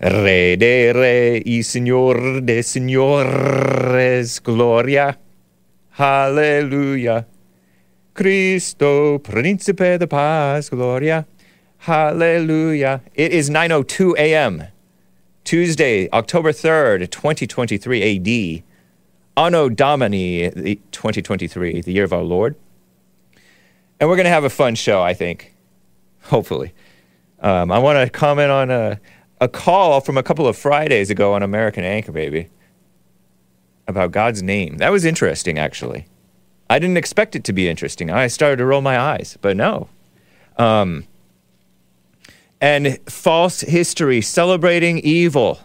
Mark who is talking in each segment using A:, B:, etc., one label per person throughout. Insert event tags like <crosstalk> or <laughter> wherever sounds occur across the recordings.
A: Re de re y señor de señores, gloria. Hallelujah. Cristo, Príncipe de Paz, gloria. Hallelujah. It is 9:02 a.m. Tuesday, October 3rd, 2023 AD. Anno Domini the 2023, the year of our Lord. And we're going to have a fun show, I think. Hopefully. Um, I want to comment on a, a call from a couple of Fridays ago on American Anchor Baby about God's name. That was interesting, actually. I didn't expect it to be interesting. I started to roll my eyes, but no. Um, and false history, celebrating evil.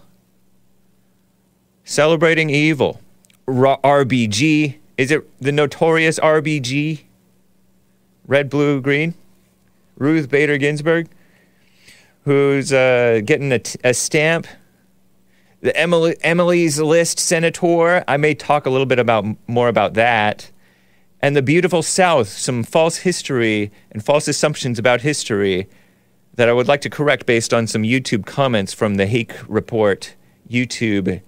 A: Celebrating evil. R- RBG. Is it the notorious RBG? Red, blue, green? Ruth Bader Ginsburg, who's uh, getting a, t- a stamp. The Emily, Emily's List Senator. I may talk a little bit about more about that. And the beautiful South, some false history and false assumptions about history that I would like to correct based on some YouTube comments from the Hake Report YouTube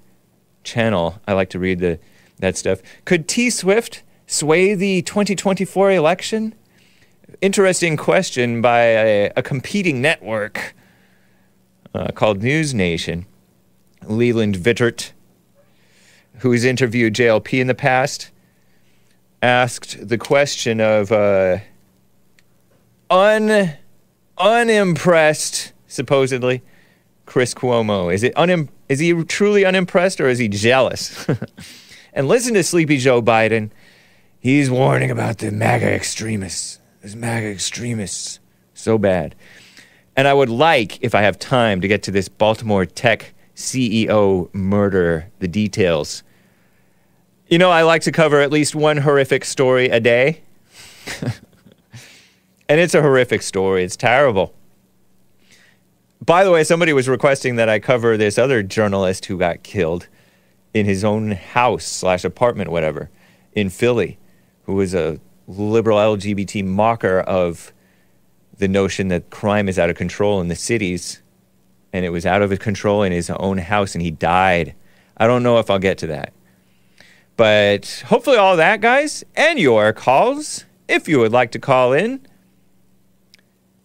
A: channel. I like to read the, that stuff. Could T Swift sway the 2024 election? Interesting question by a, a competing network uh, called NewsNation. Leland Vittert, who's interviewed JLP in the past, asked the question of uh, un unimpressed, supposedly, Chris Cuomo. Is it unim- is he truly unimpressed or is he jealous? <laughs> and listen to Sleepy Joe Biden. He's warning about the MAGA extremists. Those MAGA extremists. So bad. And I would like, if I have time, to get to this Baltimore Tech CEO murder, the details. You know, I like to cover at least one horrific story a day. <laughs> and it's a horrific story. It's terrible. By the way, somebody was requesting that I cover this other journalist who got killed in his own house slash apartment, whatever, in Philly, who was a liberal LGBT mocker of the notion that crime is out of control in the cities, and it was out of control in his own house, and he died. I don't know if I'll get to that. But hopefully, all that, guys, and your calls, if you would like to call in.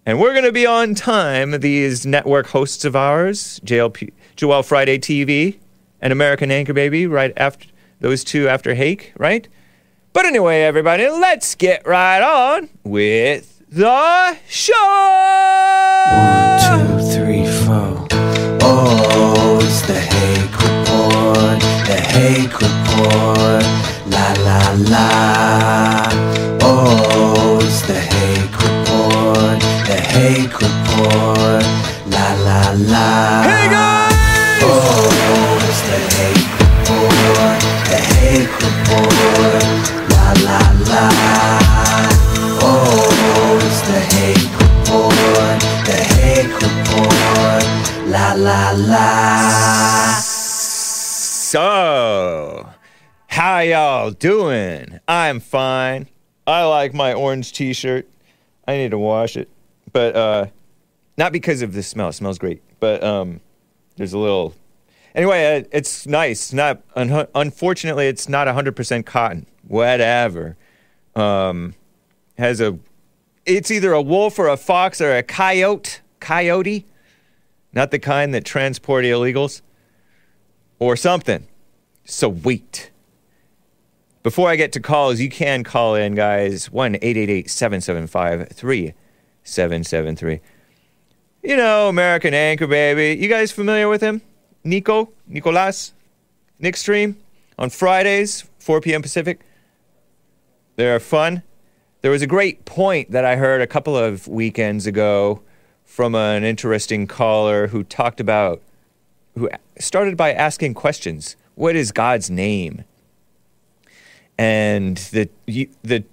A: And we're going to be on time, these network hosts of ours, JLP, Joel Friday TV and American Anchor Baby, right after those two after Hake, right? But anyway, everybody, let's get right on with the show.
B: One, two, three, four. Oh, it's the Hake Report, the Hake Report. La la la. Oh, it's the Hake Report, the Hake Report. La la la.
A: Hey, guys!
B: Oh, it's the Hake Report, the Hake Report. La la la. It's the Hake Report, the Hake Report. La la la.
A: So, how y'all doing? I'm fine. I like my orange t-shirt. I need to wash it. But uh not because of the smell. It smells great. But um there's a little Anyway, uh, it's nice. Not un- unfortunately it's not 100% cotton. Whatever. Um has a it's either a wolf or a fox or a coyote. Coyote. Not the kind that transport illegals or something. Sweet. Before I get to calls, you can call in, guys. 1 888 775 3773. You know, American Anchor Baby. You guys familiar with him? Nico? Nicolas? Nick Stream? On Fridays, 4 p.m. Pacific. They're fun. There was a great point that I heard a couple of weekends ago from an interesting caller who talked about who started by asking questions. What is God's name? And the the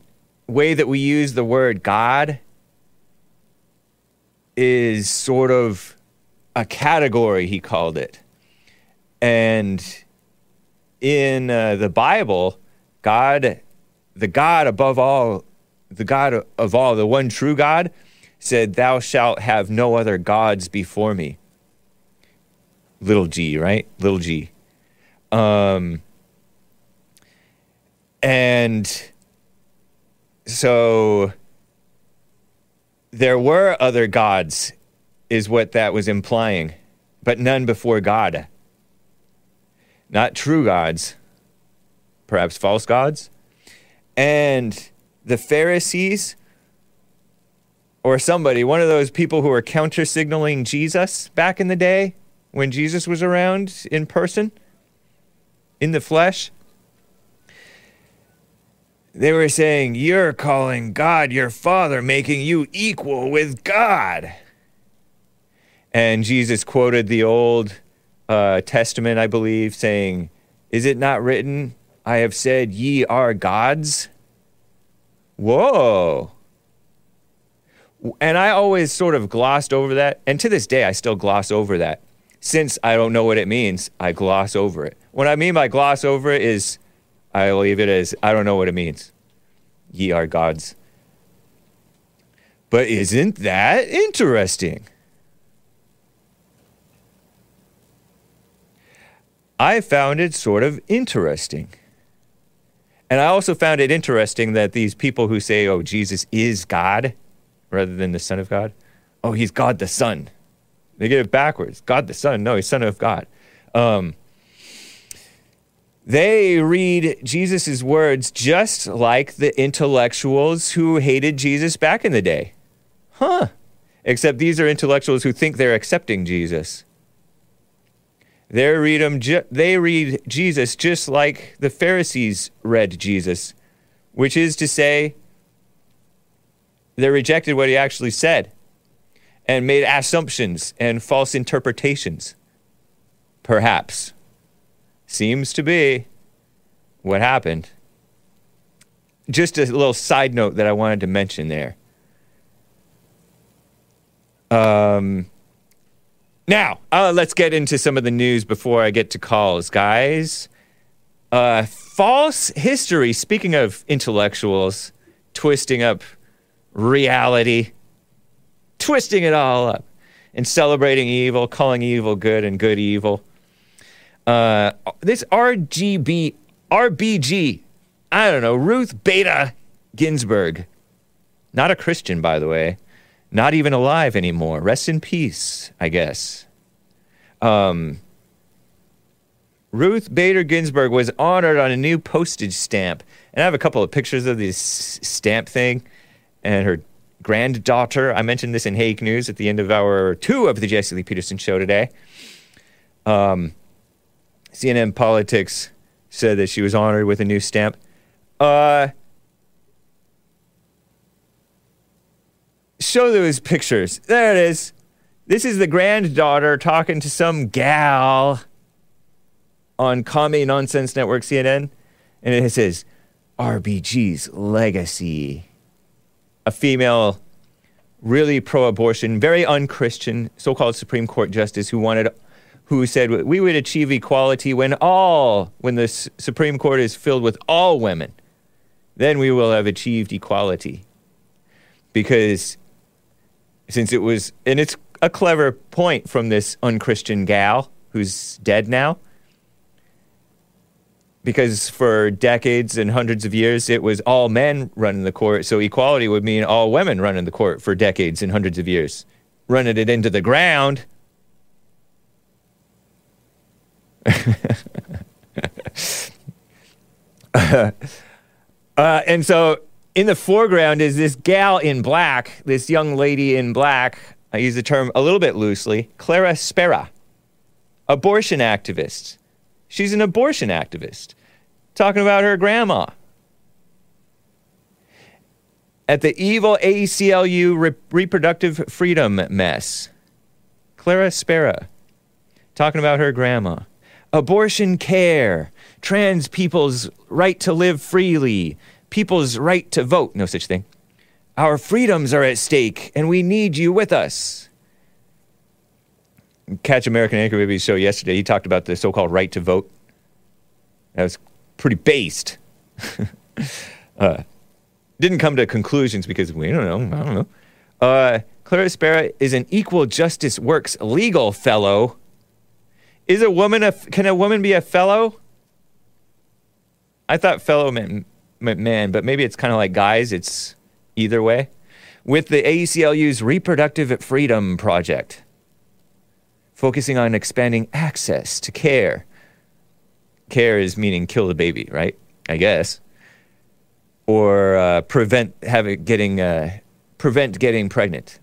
A: way that we use the word God is sort of a category, he called it. And in uh, the Bible, God, the God above all, the God of all, the one true God, said, Thou shalt have no other gods before me. Little g, right? Little g. Um, and so there were other gods, is what that was implying, but none before God. Not true gods, perhaps false gods. And the Pharisees, or somebody, one of those people who were counter signaling Jesus back in the day when Jesus was around in person, in the flesh, they were saying, You're calling God your Father, making you equal with God. And Jesus quoted the Old uh, Testament, I believe, saying, Is it not written, I have said, Ye are gods? Whoa. And I always sort of glossed over that. And to this day, I still gloss over that. Since I don't know what it means, I gloss over it. What I mean by gloss over it is I leave it as I don't know what it means. Ye are gods. But isn't that interesting? I found it sort of interesting. And I also found it interesting that these people who say, oh, Jesus is God rather than the Son of God, oh, he's God the Son. They get it backwards. God the Son. No, he's Son of God. Um, they read Jesus' words just like the intellectuals who hated Jesus back in the day. Huh. Except these are intellectuals who think they're accepting Jesus. They read, him they read Jesus just like the Pharisees read Jesus, which is to say, they rejected what he actually said and made assumptions and false interpretations. Perhaps. Seems to be what happened. Just a little side note that I wanted to mention there. Um, now, uh, let's get into some of the news before I get to calls, guys. Uh, false history, speaking of intellectuals twisting up reality, twisting it all up, and celebrating evil, calling evil good and good evil. Uh, this RGB, RBG, I don't know, Ruth Bader Ginsburg, not a Christian, by the way, not even alive anymore. Rest in peace, I guess. Um, Ruth Bader Ginsburg was honored on a new postage stamp. And I have a couple of pictures of this stamp thing and her granddaughter. I mentioned this in Hake News at the end of hour two of the Jesse Lee Peterson show today. Um, CNN Politics said that she was honored with a new stamp. Uh, show those pictures. There it is. This is the granddaughter talking to some gal on Commie Nonsense Network CNN, and it says RBG's legacy. A female, really pro-abortion, very unchristian, so-called Supreme Court justice who wanted, who said we would achieve equality when all, when the S- Supreme Court is filled with all women, then we will have achieved equality. Because since it was, and it's a clever point from this unchristian gal who's dead now. Because for decades and hundreds of years, it was all men running the court. So equality would mean all women running the court for decades and hundreds of years, running it into the ground. <laughs> uh, and so in the foreground is this gal in black, this young lady in black. I use the term a little bit loosely, Clara Spera, abortion activist. She's an abortion activist, talking about her grandma. At the evil ACLU re- reproductive freedom mess, Clara Spera, talking about her grandma. Abortion care, trans people's right to live freely, people's right to vote, no such thing. Our freedoms are at stake, and we need you with us. Catch American Anchor Baby's show yesterday. He talked about the so called right to vote. That was pretty based. <laughs> uh, didn't come to conclusions because we don't know. I don't know. Uh, Clara Spera is an Equal Justice Works legal fellow. Is a woman a can a woman be a fellow? I thought fellow meant, meant man, but maybe it's kind of like guys. It's either way. With the ACLU's Reproductive Freedom Project, focusing on expanding access to care. Care is meaning kill the baby, right? I guess, or uh, prevent having getting uh, prevent getting pregnant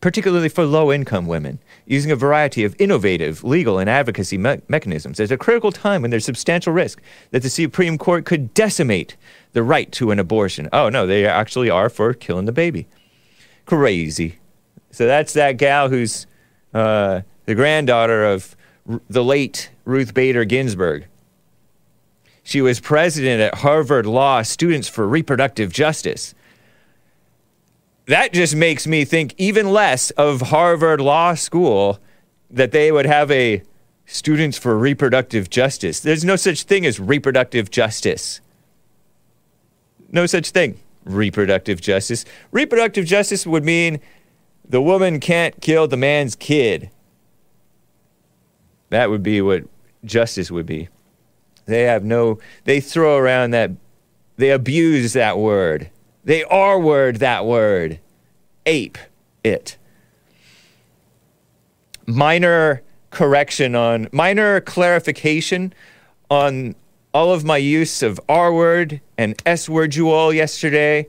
A: particularly for low income women, using a variety of innovative legal and advocacy me- mechanisms at a critical time when there's substantial risk that the Supreme Court could decimate the right to an abortion. Oh, no, they actually are for killing the baby. Crazy. So that's that gal who's uh, the granddaughter of R- the late Ruth Bader Ginsburg. She was president at Harvard Law Students for Reproductive Justice that just makes me think even less of Harvard Law School that they would have a students for reproductive justice. There's no such thing as reproductive justice. No such thing. Reproductive justice. Reproductive justice would mean the woman can't kill the man's kid. That would be what justice would be. They have no, they throw around that, they abuse that word. They R word that word. Ape it. Minor correction on, minor clarification on all of my use of R word and S word you all yesterday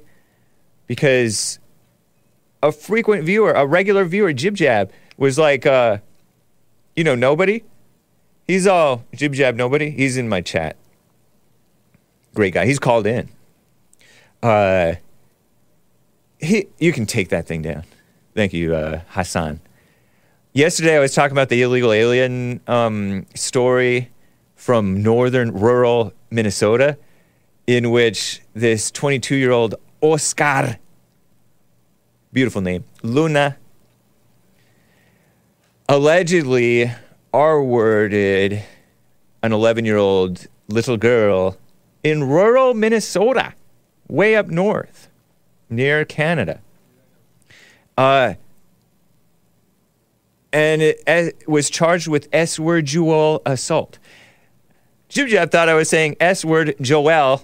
A: because a frequent viewer, a regular viewer, Jib Jab, was like, uh, you know, nobody. He's all Jib Jab, nobody. He's in my chat. Great guy. He's called in. Uh, he, you can take that thing down. Thank you, uh, Hassan. Yesterday, I was talking about the illegal alien um, story from northern rural Minnesota, in which this 22 year old Oscar, beautiful name, Luna, allegedly R worded an 11 year old little girl in rural Minnesota, way up north near Canada. Uh, and it, it, was charged with S word Joel assault. Jib thought I was saying S word Joel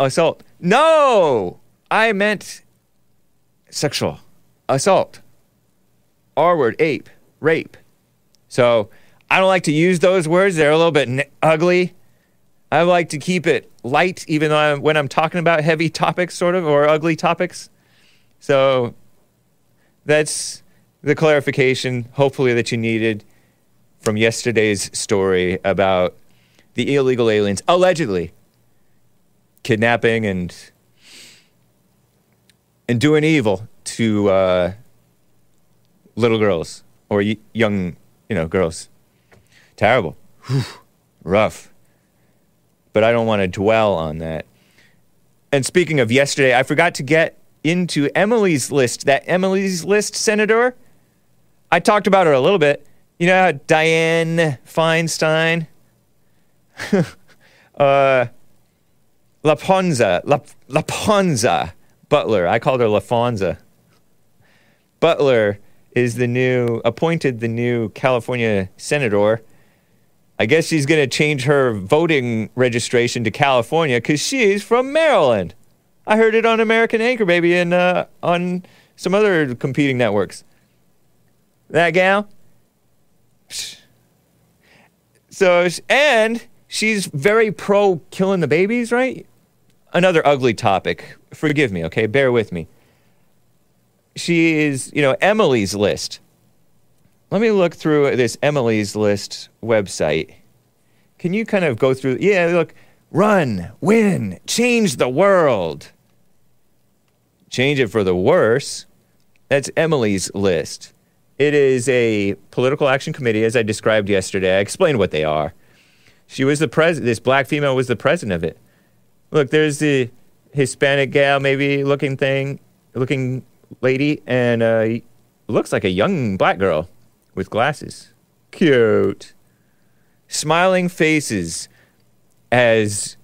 A: assault. No, I meant sexual assault. R word ape, rape. So I don't like to use those words. They're a little bit n- ugly. I like to keep it light, even though I'm, when I'm talking about heavy topics, sort of, or ugly topics. So that's the clarification, hopefully, that you needed from yesterday's story about the illegal aliens allegedly kidnapping and and doing evil to uh, little girls or y- young, you know, girls. Terrible, Whew. rough. But I don't want to dwell on that. And speaking of yesterday, I forgot to get into Emily's list. That Emily's list senator, I talked about her a little bit. You know, Dianne Feinstein, <laughs> uh, Laponza, La, Laponza Butler. I called her Lafonza. Butler is the new, appointed the new California senator. I guess she's going to change her voting registration to California because she's from Maryland. I heard it on American Anchor Baby and uh, on some other competing networks. That gal. So, and she's very pro killing the babies, right? Another ugly topic. Forgive me, okay? Bear with me. She is, you know, Emily's List. Let me look through this Emily's List website. Can you kind of go through? Yeah, look. Run, win, change the world change it for the worse. That's Emily's list. It is a political action committee, as I described yesterday. I explained what they are. She was the president. This black female was the president of it. Look, there's the Hispanic gal, maybe looking thing, looking lady, and uh, looks like a young black girl with glasses. Cute. Smiling faces, as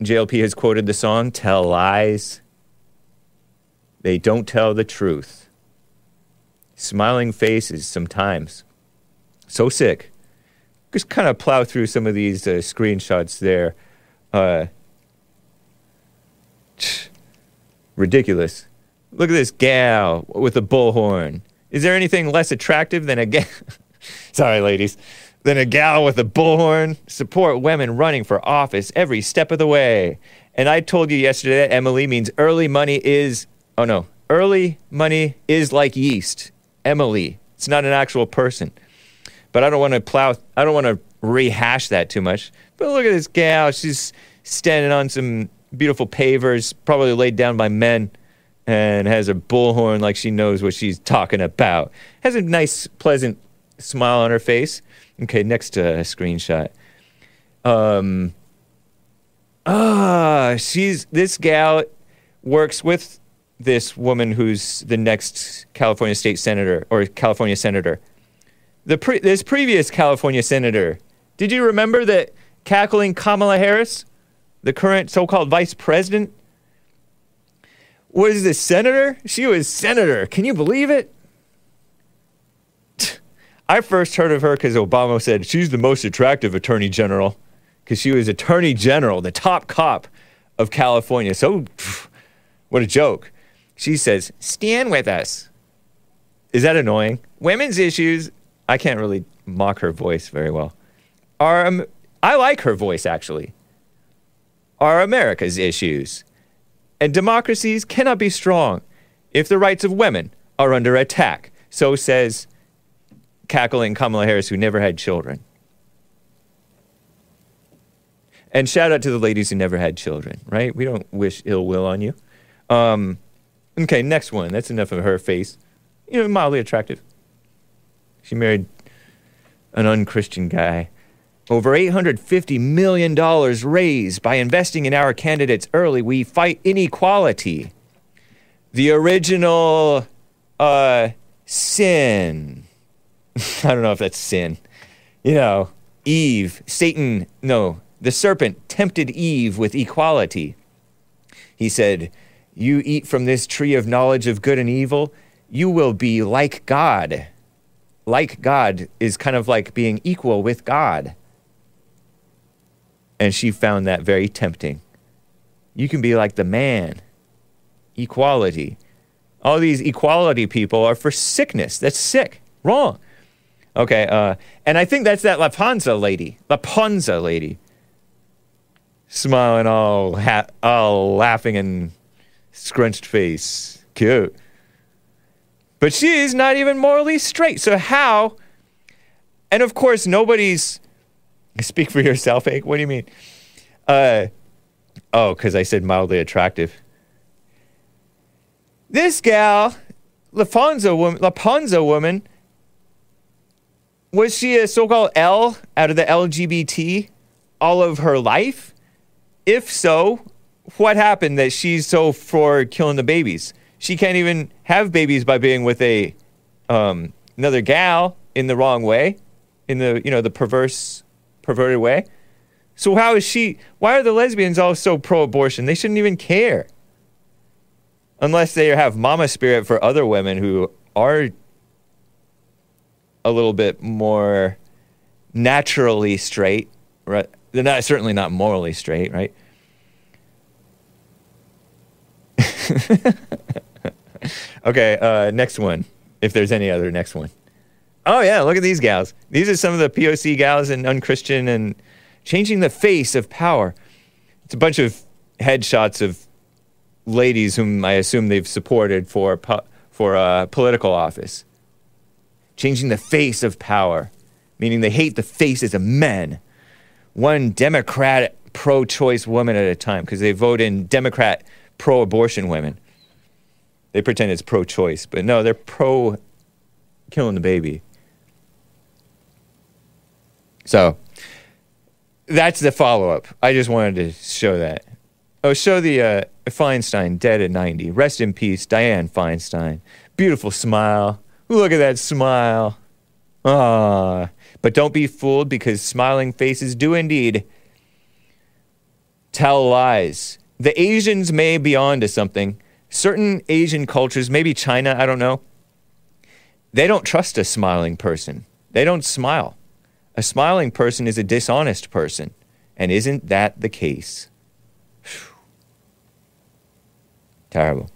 A: JLP has quoted the song, tell lies They don't tell the truth. Smiling faces sometimes. So sick. Just kind of plow through some of these uh, screenshots there. Uh, ridiculous. Look at this gal with a bullhorn. Is there anything less attractive than a gal? <laughs> Sorry, ladies. Than a gal with a bullhorn? Support women running for office every step of the way. And I told you yesterday that Emily means early money is. Oh no, early money is like yeast. Emily. It's not an actual person. But I don't want to plow. I don't want to rehash that too much. But look at this gal. She's standing on some beautiful pavers, probably laid down by men and has a bullhorn like she knows what she's talking about. Has a nice, pleasant smile on her face. Okay, next uh, screenshot. Um, ah, she's this gal works with this woman who's the next California state senator or California senator. The pre- this previous California senator. Did you remember that cackling Kamala Harris, the current so-called vice president? Was the senator? She was senator. Can you believe it? I first heard of her because Obama said she's the most attractive attorney general because she was attorney general, the top cop of California. So, what a joke. She says, stand with us. Is that annoying? Women's issues, I can't really mock her voice very well. Are, um, I like her voice actually. Are America's issues and democracies cannot be strong if the rights of women are under attack. So says cackling Kamala Harris, who never had children. And shout out to the ladies who never had children, right? We don't wish ill will on you. Um, okay, next one. That's enough of her face. You know, mildly attractive. She married an unchristian guy. Over $850 million raised by investing in our candidates early. We fight inequality. The original uh, sin. <laughs> I don't know if that's sin. You know, Eve, Satan, no, the serpent tempted Eve with equality. He said, You eat from this tree of knowledge of good and evil, you will be like God. Like God is kind of like being equal with God. And she found that very tempting. You can be like the man. Equality. All these equality people are for sickness. That's sick. Wrong. Okay, uh, and I think that's that La Panza lady. La Panza lady. Smiling all, ha- all laughing and scrunched face. Cute. But she's not even morally straight. So how? And of course, nobody's <laughs> Speak for yourself, Hank. What do you mean? Uh, oh, because I said mildly attractive. This gal, Lafonso woman, Laponza woman, was she a so-called L out of the LGBT all of her life? If so, what happened that she's so for killing the babies? She can't even have babies by being with a um, another gal in the wrong way, in the you know the perverse perverted way. So how is she? Why are the lesbians all so pro-abortion? They shouldn't even care. Unless they have mama spirit for other women who are a little bit more naturally straight, right? They're not certainly not morally straight, right? <laughs> okay, uh, next one. If there's any other next one. Oh yeah, look at these gals. These are some of the POC gals and unchristian and changing the face of power. It's a bunch of headshots of ladies whom I assume they've supported for for a political office. Changing the face of power, meaning they hate the faces of men. One Democrat pro-choice woman at a time because they vote in Democrat pro-abortion women. They pretend it's pro-choice, but no, they're pro killing the baby. So that's the follow up. I just wanted to show that. Oh, show the uh, Feinstein dead at 90. Rest in peace, Dianne Feinstein. Beautiful smile. Look at that smile. Ah. But don't be fooled because smiling faces do indeed tell lies. The Asians may be onto something. certain Asian cultures, maybe China, I don't know, they don't trust a smiling person. They don't smile. A smiling person is a dishonest person. And isn't that the case? Whew. Terrible.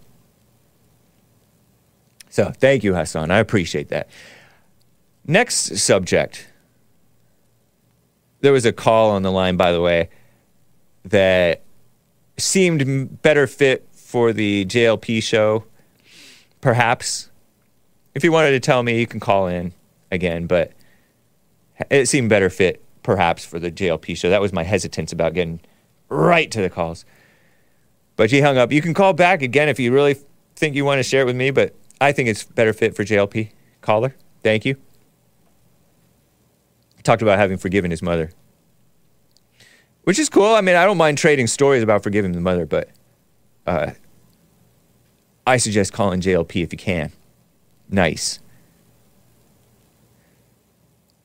A: So thank you, Hassan. I appreciate that. Next subject. There was a call on the line, by the way, that seemed better fit for the JLP show. Perhaps. If you wanted to tell me, you can call in again, but it seemed better fit perhaps for the JLP show. That was my hesitance about getting right to the calls. But she hung up. You can call back again if you really think you want to share it with me, but I think it's better fit for JLP. Caller, thank you. Talked about having forgiven his mother, which is cool. I mean, I don't mind trading stories about forgiving the mother, but uh, I suggest calling JLP if you can. Nice.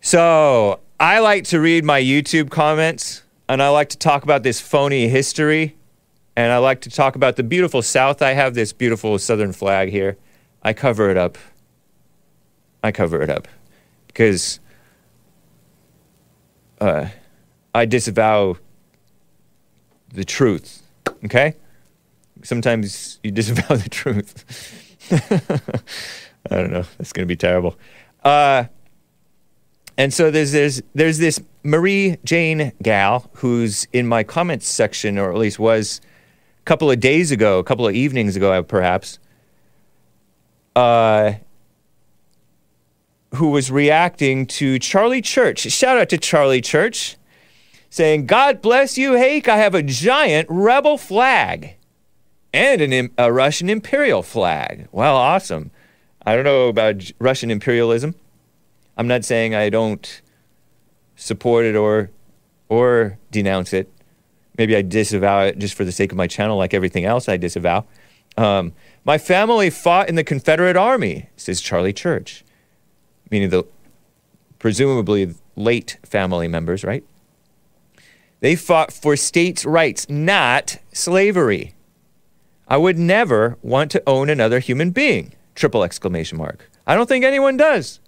A: So I like to read my YouTube comments and I like to talk about this phony history and I like to talk about the beautiful South. I have this beautiful Southern flag here. I cover it up. I cover it up because uh, I disavow the truth. Okay? Sometimes you <laughs> disavow the truth. <laughs> I don't know. That's going to be terrible. Uh, and so there's, there's, there's this Marie Jane gal who's in my comments section, or at least was a couple of days ago, a couple of evenings ago, perhaps, uh, who was reacting to Charlie Church. Shout out to Charlie Church, saying, God bless you, Hake. I have a giant rebel flag and an, a Russian imperial flag. Well, awesome. I don't know about Russian imperialism. I'm not saying I don't support it or or denounce it. Maybe I disavow it just for the sake of my channel, like everything else I disavow. Um, my family fought in the Confederate Army, says Charlie Church, meaning the presumably late family members, right? They fought for states' rights, not slavery. I would never want to own another human being. Triple exclamation mark. I don't think anyone does.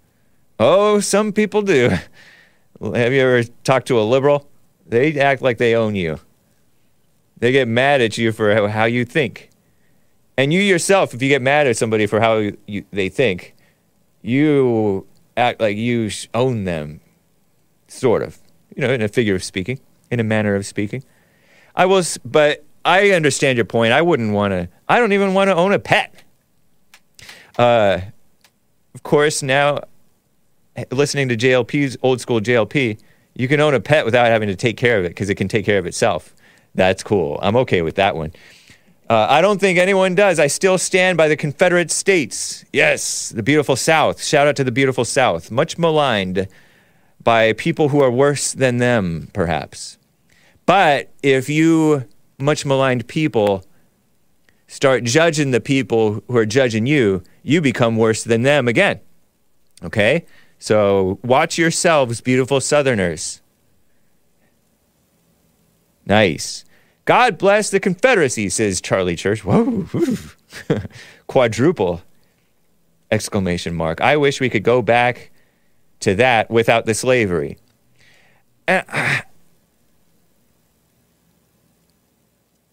A: Oh, some people do. Have you ever talked to a liberal? They act like they own you. They get mad at you for how you think. And you yourself, if you get mad at somebody for how you, they think, you act like you own them, sort of, you know, in a figure of speaking, in a manner of speaking. I was, but I understand your point. I wouldn't want to, I don't even want to own a pet. Uh, of course, now listening to JLP's old school JLP, you can own a pet without having to take care of it because it can take care of itself. That's cool. I'm okay with that one. Uh, I don't think anyone does. I still stand by the Confederate States. Yes, the beautiful South. Shout out to the beautiful South. Much maligned by people who are worse than them, perhaps. But if you, much maligned people, start judging the people who are judging you, you become worse than them again. Okay? So watch yourselves, beautiful Southerners. Nice. God bless the Confederacy, says Charlie Church. Whoa, <laughs> quadruple exclamation mark. I wish we could go back to that without the slavery. And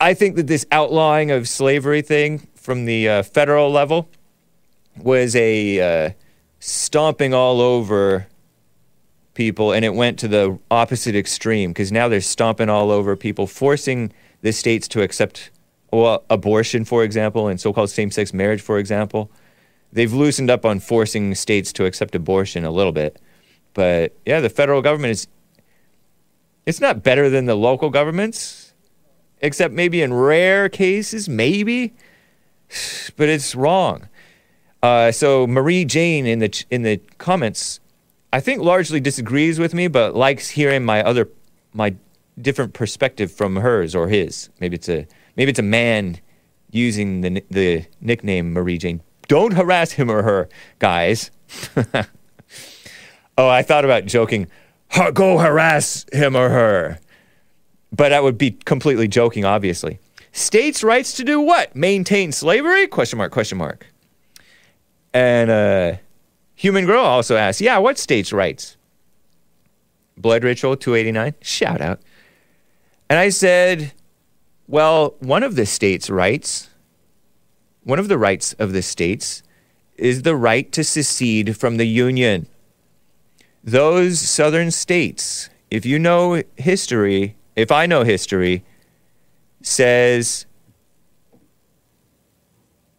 A: I think that this outlawing of slavery thing from the uh, federal level was a uh, stomping all over people, and it went to the opposite extreme because now they're stomping all over people, forcing the states to accept well, abortion, for example, and so called same sex marriage, for example. They've loosened up on forcing states to accept abortion a little bit. But yeah, the federal government is, it's not better than the local governments, except maybe in rare cases, maybe, <sighs> but it's wrong. Uh, so Marie Jane in the in the comments, I think largely disagrees with me, but likes hearing my other my different perspective from hers or his. Maybe it's a maybe it's a man using the the nickname Marie Jane. Don't harass him or her, guys. <laughs> oh, I thought about joking. Go harass him or her, but that would be completely joking, obviously. States' rights to do what? Maintain slavery? Question mark, question mark. And uh, Human Girl also asks, yeah, what states' rights? Blood Ritual 289, shout out. And I said, well, one of the states' rights, one of the rights of the states is the right to secede from the Union. Those southern states, if you know history, if I know history, says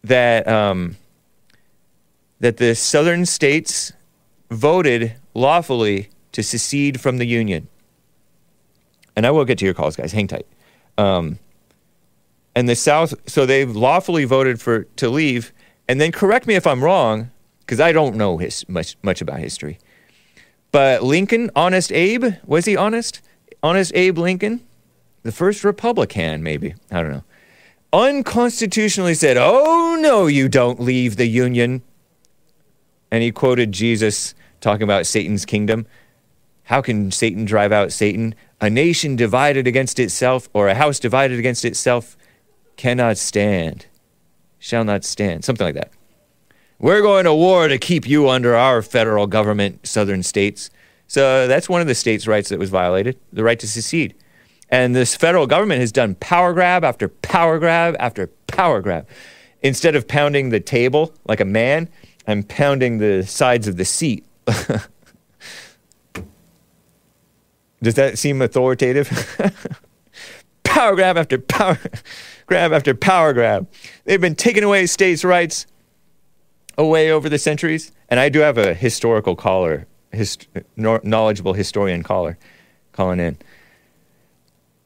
A: that um, that the southern states voted lawfully to secede from the Union. And I will get to your calls, guys. Hang tight. Um, and the South, so they've lawfully voted for to leave. And then correct me if I'm wrong, because I don't know his, much much about history. But Lincoln, Honest Abe, was he honest? Honest Abe Lincoln, the first Republican, maybe I don't know, unconstitutionally said, "Oh no, you don't leave the Union." And he quoted Jesus talking about Satan's kingdom. How can Satan drive out Satan? A nation divided against itself, or a house divided against itself, cannot stand, shall not stand. Something like that. We're going to war to keep you under our federal government, southern states. So that's one of the states' rights that was violated the right to secede. And this federal government has done power grab after power grab after power grab. Instead of pounding the table like a man, I'm pounding the sides of the seat <laughs> Does that seem authoritative? <laughs> power grab after power grab after power grab. They've been taking away states' rights away over the centuries. And I do have a historical caller, hist- knowledgeable historian caller calling in.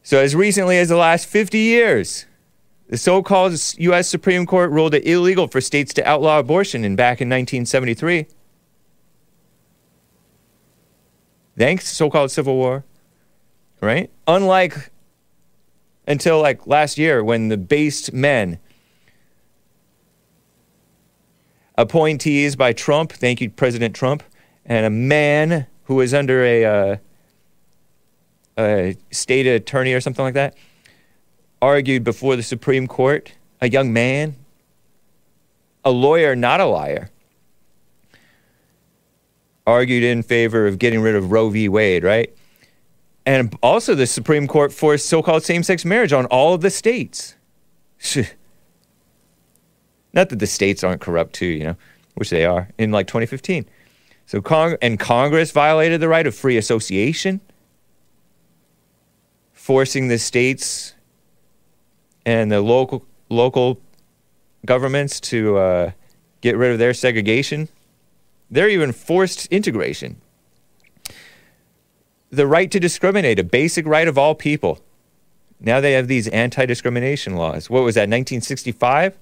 A: So, as recently as the last 50 years, the so called U.S. Supreme Court ruled it illegal for states to outlaw abortion in back in 1973. thanks so-called civil war, right? Unlike until like last year when the based men appointees by Trump, thank you President Trump, and a man who was under a, uh, a state attorney or something like that argued before the Supreme Court, a young man, a lawyer, not a liar argued in favor of getting rid of Roe v. Wade, right? And also, the Supreme Court forced so called same sex marriage on all of the states. Not that the states aren't corrupt too, you know, which they are, in like 2015. So, Cong- and Congress violated the right of free association, forcing the states and the local, local governments to uh, get rid of their segregation they're even forced integration. The right to discriminate, a basic right of all people. Now they have these anti discrimination laws. What was that, 1965?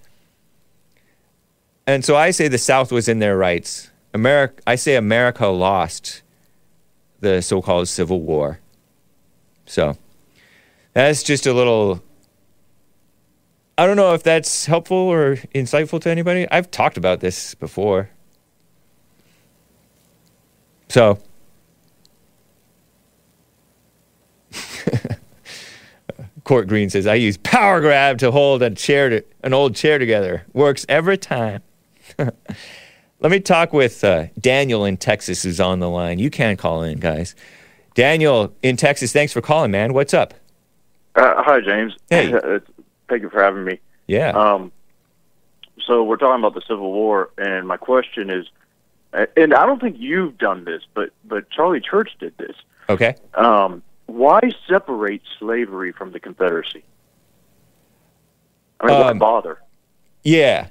A: And so I say the South was in their rights. America, I say America lost the so called Civil War. So that's just a little. I don't know if that's helpful or insightful to anybody. I've talked about this before. So, <laughs> Court Green says, I use power grab to hold a chair to, an old chair together. Works every time. <laughs> Let me talk with uh, Daniel in Texas who's on the line. You can call in, guys. Daniel in Texas, thanks for calling, man. What's up?
C: Uh, hi, James.
A: Hey. <laughs>
C: Thank you for having me.
A: Yeah.
C: Um, so we're talking about the Civil War, and my question is, and I don't think you've done this, but but Charlie Church did this.
A: Okay.
C: Um, why separate slavery from the Confederacy? I mean, why
A: Um,
C: bother?
A: Yeah.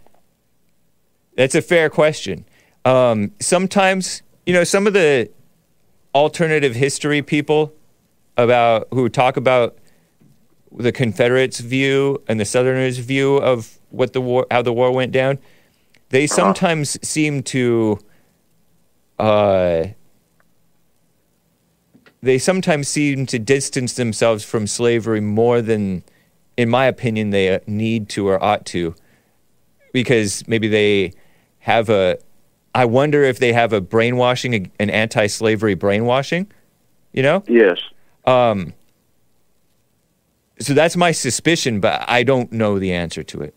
A: That's a fair question. Um, sometimes, you know, some of the alternative history people about who talk about the Confederates' view and the Southerners' view of what the war, how the war went down, they sometimes seem to, uh, they sometimes seem to distance themselves from slavery more than, in my opinion, they need to or ought to because maybe they have a I wonder if they have a brainwashing an anti-slavery brainwashing, you know?
C: Yes.
A: Um So that's my suspicion, but I don't know the answer to it.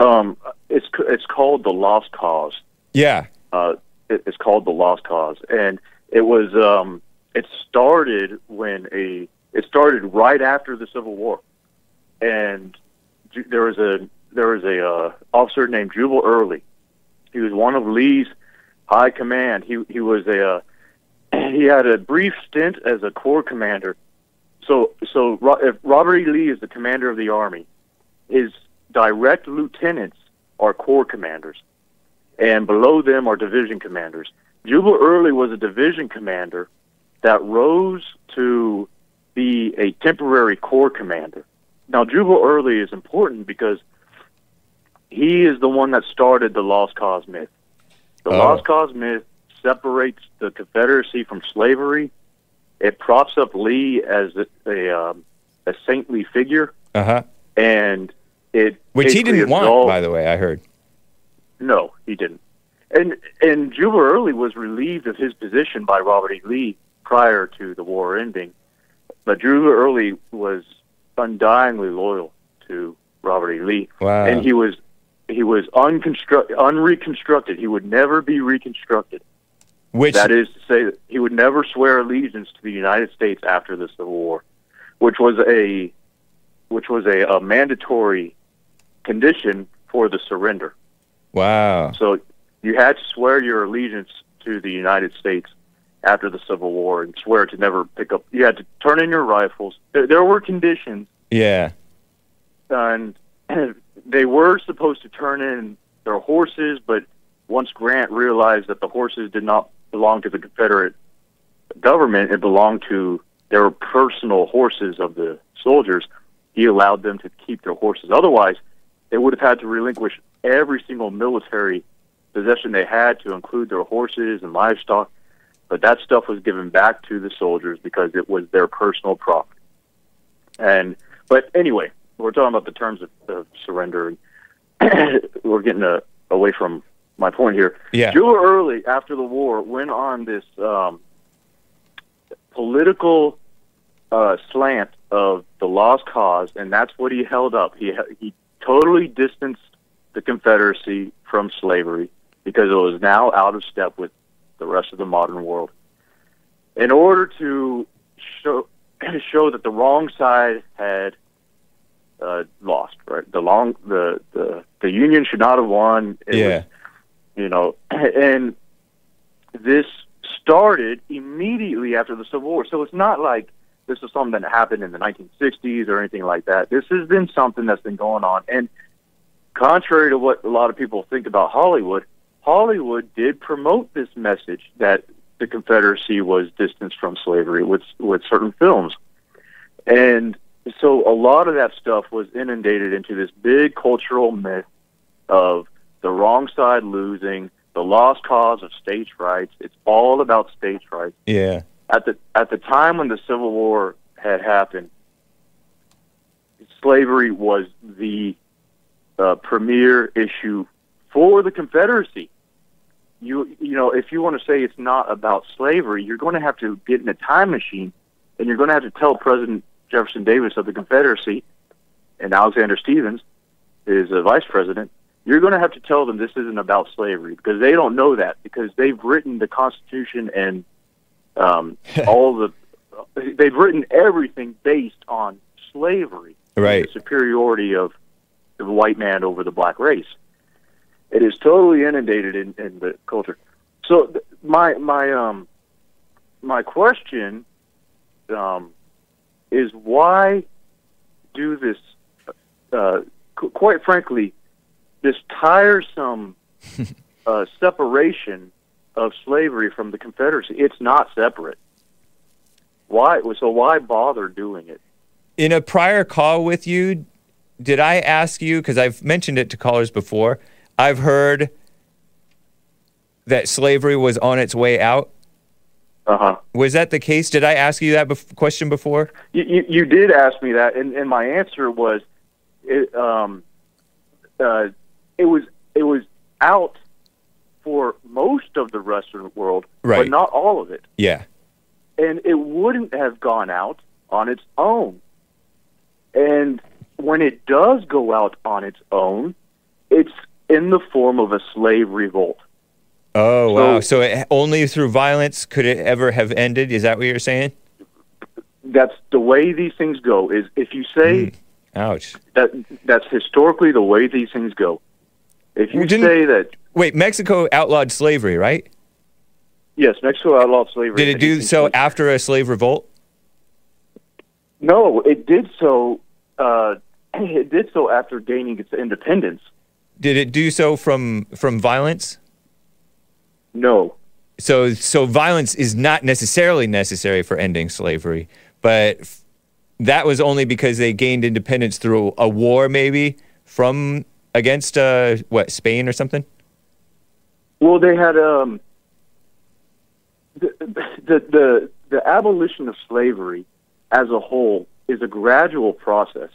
C: Um, it's it's called the Lost Cause.
A: Yeah.
C: Uh, it, it's called the Lost Cause, and it was um, it started when a it started right after the Civil War, and there was a there was a uh, officer named Jubal Early. He was one of Lee's high command. He he was a uh, <clears throat> he had a brief stint as a corps commander. So so if Robert E. Lee is the commander of the army, his direct lieutenants are corps commanders, and below them are division commanders. Jubal Early was a division commander that rose to be a temporary corps commander. Now, Jubal Early is important because he is the one that started the Lost Cause myth. The
A: Oh.
C: Lost Cause myth separates the Confederacy from slavery. It props up Lee as a, a, um, a saintly figure,
A: Uh huh.
C: and it
A: Which he didn't want, by the way. I heard.
C: no, he didn't. And and Jubal Early was relieved of his position by Robert E. Lee prior to the war ending, but Jubal Early was undyingly loyal to Robert E. Lee,
A: Wow.
C: and he was he was unconstruct unreconstructed. He would never be reconstructed.
A: Which
C: That is to say, that he would never swear allegiance to the United States after the Civil War, which was a which was a, a mandatory condition for the surrender.
A: wow.
C: So you had to swear your allegiance to the United States after the Civil War and swear to never pick up. You had to turn in your rifles. There, there were conditions,
A: Yeah.
C: and <clears throat> they were supposed to turn in their horses, but once Grant realized that the horses did not belong to the Confederate government, it belonged to their personal horses of the soldiers, he allowed them to keep their horses. Otherwise, they would have had to relinquish every single military possession they had to include their horses and livestock. But that stuff was given back to the soldiers because it was their personal property. And but anyway, we're talking about the terms of, of surrender, <clears throat> we're getting uh away from my point here.
A: Yeah.
C: Jubal Early, after the war, went on this um, political uh, slant of the lost cause, and that's what he held up. He he totally distanced the Confederacy from slavery because it was now out of step with the rest of the modern world. In order to show <clears throat> show that the wrong side had uh, lost, right? The long the, the the Union should not have won. It
A: Yeah.
C: was, you know, <clears throat> and this started immediately after the Civil War. So it's not like this is something that happened in the 1960s or anything like that. This has been something that's been going on. And contrary to what a lot of people think about Hollywood, Hollywood did promote this message that the Confederacy was distanced from slavery with with certain films. And so a lot of that stuff was inundated into this big cultural myth of the wrong side losing, the lost cause of states' rights. It's all about states' rights.
A: Yeah.
C: At the at the time when the Civil War had happened, slavery was the uh, premier issue for the Confederacy. You you know, if you want to say it's not about slavery, you're going to have to get in a time machine, and you're going to have to tell President Jefferson Davis of the Confederacy and Alexander Stephens, is a vice president. You're going to have to tell them this isn't about slavery because they don't know that because they've written the Constitution and um, <laughs> all the they've written everything based on slavery,
A: Right.
C: the superiority of the white man over the black race. It is totally inundated in, in the culture. So th- my my um my question um is why do this uh, qu- quite frankly this tiresome <laughs> uh, separation of slavery from the Confederacy. It's not separate. Why? So why bother doing it?
A: In a prior call with you, did I ask you, because I've mentioned it to callers before, I've heard that slavery was on its way out.
C: Uh huh.
A: Was that the case? Did I ask you that bef- question before?
C: You, you you did ask me that, and, and my answer was, it um, uh, it was it was out for most of the Western world,
A: Right.
C: but not all of it.
A: Yeah.
C: and it wouldn't have gone out on its own. And when it does go out on its own, it's in the form of a slave revolt.
A: Oh wow!
C: So-
A: So it, only through violence could it ever have ended? Is that what you're saying?
C: That's the way these things go. Is if you say hmm.
A: Ouch!
C: that that's historically the way these things go. If you say that
A: Wait, Mexico outlawed slavery, right?
C: yes, Mexico outlawed slavery.
A: Did it do so after a slave revolt?
C: No, it did so. Uh, <clears throat> it did so after gaining its independence.
A: Did it do so from from violence?
C: No,
A: So so violence is not necessarily necessary for ending slavery, but f- that was only because they gained independence through a war, maybe from against uh, what Spain or something.
C: Well, they had um the the the, the abolition of slavery as a whole is a gradual process.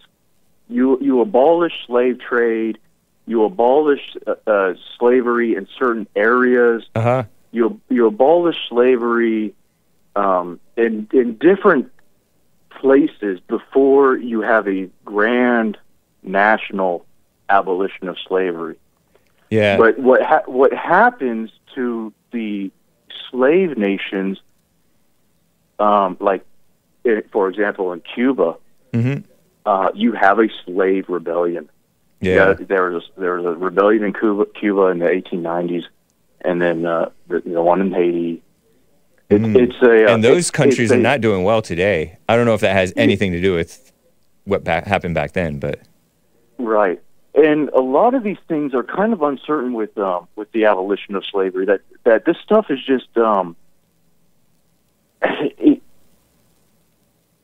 C: You you abolish slave trade, you abolish uh, uh, slavery in certain areas.
A: Uh huh.
C: You you abolish slavery um, in in different places before you have a grand national abolition of slavery.
A: Yeah.
C: But what ha- what happens to the slave nations, um, like eh, for example in Cuba,
A: hmm
C: uh, you have a slave rebellion.
A: Yeah.
C: there was there was a rebellion in Cuba, Cuba in the 1890s, and then uh, the, the one in Haiti. It,
A: Mm.
C: It's a uh,
A: and those
C: it-
A: countries are
C: a-
A: not doing well today. I don't know if that has anything to do with what back, happened back then, but
C: Right. And a lot of these things are kind of uncertain with um, with the abolition of slavery. That that this stuff is just um, <sighs> it,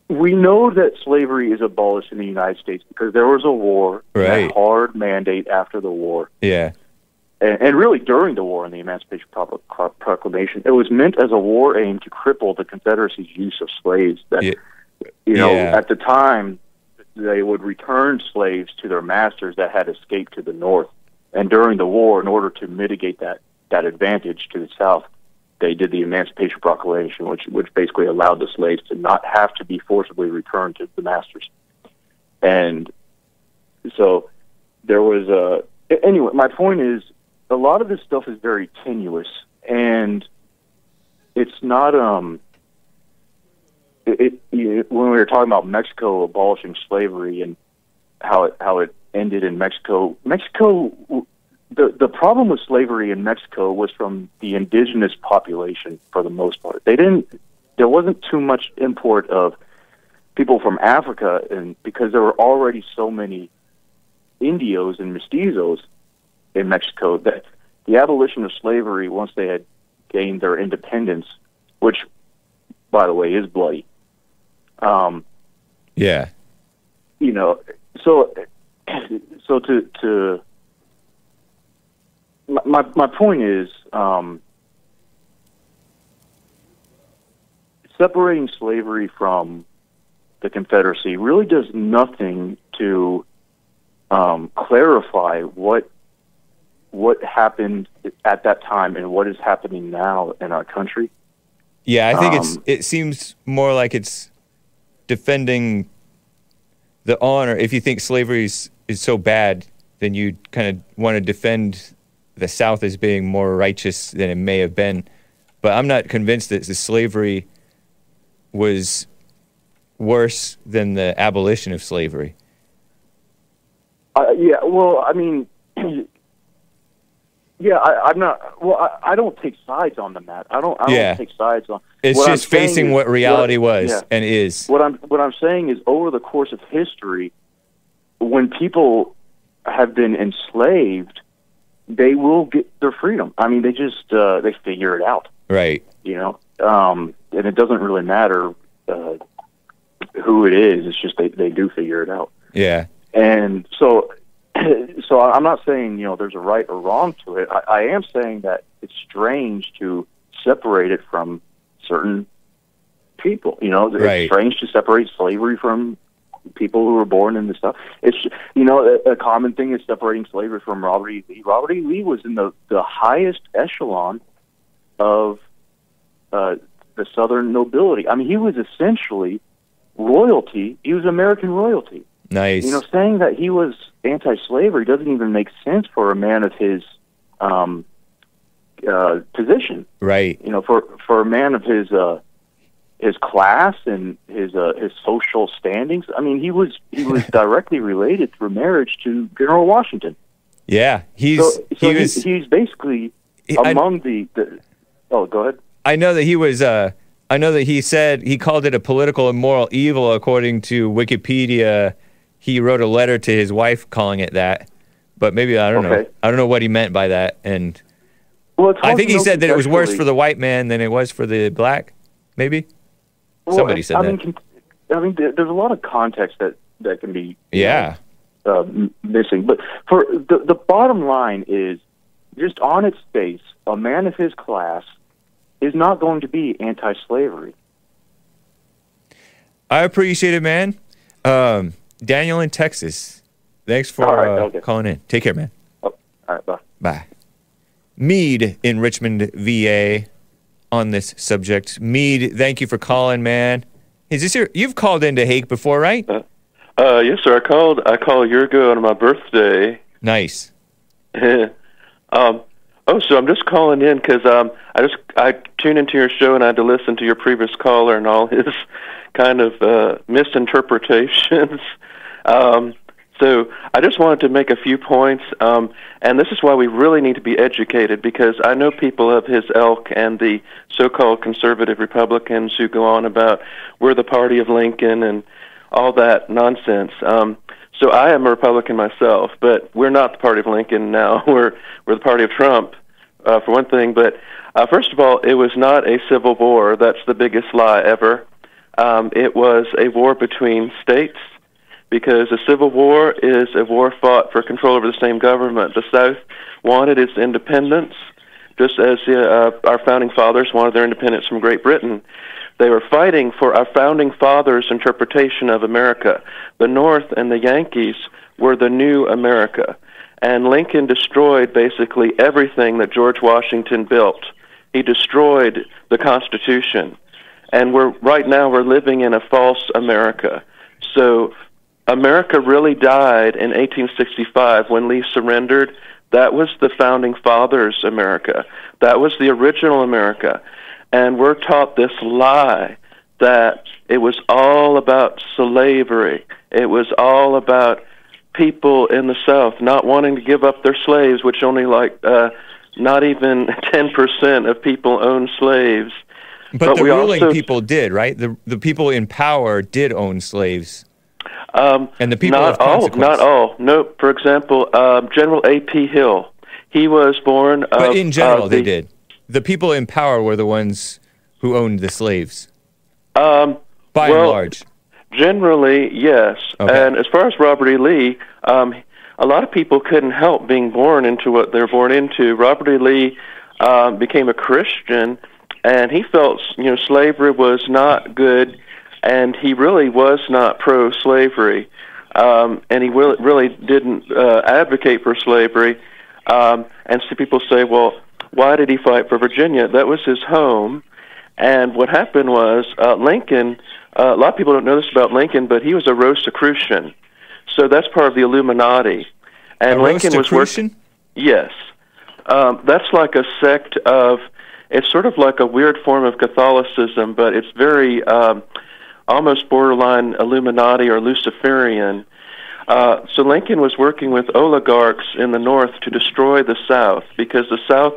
C: we know that slavery is abolished in the United States because there was a war, and a
A: Right.
C: hard mandate after the war,
A: yeah.
C: and, and really during the war in the Emancipation Pro- Pro- Proclamation, it was meant as a war aim to cripple the Confederacy's use of slaves. That
A: Yeah.
C: you know,
A: Yeah.
C: at the time, they would return slaves to their masters that had escaped to the north. And during the war, in order to mitigate that, that advantage to the south, they did the Emancipation Proclamation, which which basically allowed the slaves to not have to be forcibly returned to the masters. And so there was a anyway. My point is, a lot of this stuff is very tenuous, and it's not um it, it, when we were talking about Mexico abolishing slavery and how it how it ended in Mexico, Mexico the the problem with slavery in Mexico was from the indigenous population for the most part. They didn't there wasn't too much import of people from Africa and because there were already so many Indios and mestizos in Mexico that the abolition of slavery once they had gained their independence, which by the way is bloody. Um,
A: Yeah.
C: you know, so so to to my my, point is um, separating slavery from the Confederacy really does nothing to um, clarify what what happened at that time and what is happening now in our country.
A: Yeah, I think it's
C: Um,
A: it seems more like it's defending the honor. If you think slavery is, is so bad, then you kind of want to defend the South as being more righteous than it may have been. But I'm not convinced that the slavery was worse than the abolition of slavery.
C: Uh, yeah, well, I mean, <clears throat> yeah, I, I'm not. Well, I, I don't take sides on the matter. I don't. I don't
A: Yeah.
C: take sides on.
A: It's
C: what I'm
A: just facing
C: is-
A: what reality was
C: yeah.
A: and is.
C: What I'm what I'm saying is, over the course of history, when people have been enslaved, they will get their freedom. I mean, they just uh, they figure it out.
A: Right.
C: You know, um, and it doesn't really matter uh, who it is. It's just they they do figure it out.
A: Yeah.
C: And so, <clears throat> so I'm not saying you know there's a right or wrong to it. I, I am saying that it's strange to separate it from certain people. You know, it's strange to separate slavery from people who were born in the stuff. It's you know a, a common thing is separating slavery from Robert E. Lee. Robert E. Lee was in the the highest echelon of uh, the Southern nobility. I mean, he was essentially royalty. He was American royalty.
A: Nice.
C: You know, saying that he was anti-slavery doesn't even make sense for a man of his um, uh, position.
A: right.
C: You know, for for a man of his uh, his class and his uh, his social standings. I mean, he was he was <laughs> directly related through marriage to General Washington.
A: Yeah. He's
C: So, so
A: he
C: he's,
A: was.
C: he's basically
A: he- I-
C: among the, the. Oh, go ahead.
A: I know that he was. Uh, I know that he said he called it a political and moral evil, according to Wikipedia. He wrote a letter to his wife calling it that, but maybe I don't know. I don't know what he meant by that. And
C: Well,
A: I think he said that it was worse for the white man than it was for the black. Maybe.
C: Well,
A: somebody said
C: I
A: that.
C: Mean, I mean, there's a lot of context that that can be you
A: Yeah.
C: know, uh, missing. But for the the bottom line is, just on its face, a man of his class is not going to be anti-slavery.
A: I appreciate it, man. Um, Daniel in Texas. Thanks for
C: right,
A: uh,
C: okay.
A: calling in. Take care, man.
C: Oh, all right, bye.
A: Bye. Meade in Richmond, VA, on this subject. Meade, thank you for calling, man. Is this your? You've called into Hake before, right?
D: Uh, yes, sir. I called. I called a year ago on my birthday.
A: Nice. <laughs>
D: um, oh, so I'm just calling in because um, I just I tuned into your show and I had to listen to your previous caller and all his kind of uh, misinterpretations. <laughs> um, so I just wanted to make a few points, um, and this is why we really need to be educated because I know people of his ilk and the so-called conservative Republicans who go on about we're the party of Lincoln and all that nonsense. Um, so I am a Republican myself, but we're not the party of Lincoln now. <laughs> We're we're the party of Trump, uh, for one thing. But uh, first of all, it was not a civil war. That's the biggest lie ever. Um, it was a war between states because a civil war is a war fought for control over the same government. The South wanted its independence, just as uh, our founding fathers wanted their independence from Great Britain. They were fighting for our founding fathers' interpretation of America. The North and the Yankees were the new America. And Lincoln destroyed basically everything that George Washington built. He destroyed the Constitution. And we're right now we're living in a false America. So America really died in 1865 when Lee surrendered. That was the founding fathers' America. That was the original America. And we're taught this lie that it was all about slavery. It was all about people in the South not wanting to give up their slaves, which only like uh, not even <laughs> 10% of people own slaves.
A: But,
D: But
A: the ruling
D: also-
A: people did, right? The the people in power did own slaves.
D: Um,
A: And the people
D: not
A: of
D: all, not all. No, for example, um, General A.P. Hill. He was born.
A: But in general,
D: uh,
A: they did. The people in power were the ones who owned the slaves,
D: Um,
A: by
D: Well,
A: and large.
D: Generally, yes.
A: Okay.
D: And as far as Robert E. Lee, um, a lot of people couldn't help being born into what they're born into. Robert E. Lee um, became a Christian, and he felt you know slavery was not good, and he really was not pro-slavery, um, and he really, really didn't uh, advocate for slavery. Um, and so people say, well, why did he fight for Virginia? That was his home. And what happened was uh, Lincoln. Uh, a lot of people don't know this about Lincoln, but he was a Rosicrucian, so that's part of the Illuminati. And
A: A
D: Lincoln was working. Yes, um, that's like a sect of. It's sort of like a weird form of Catholicism, but it's very um, almost borderline Illuminati or Luciferian. Uh, so Lincoln was working with oligarchs in the North to destroy the South because the South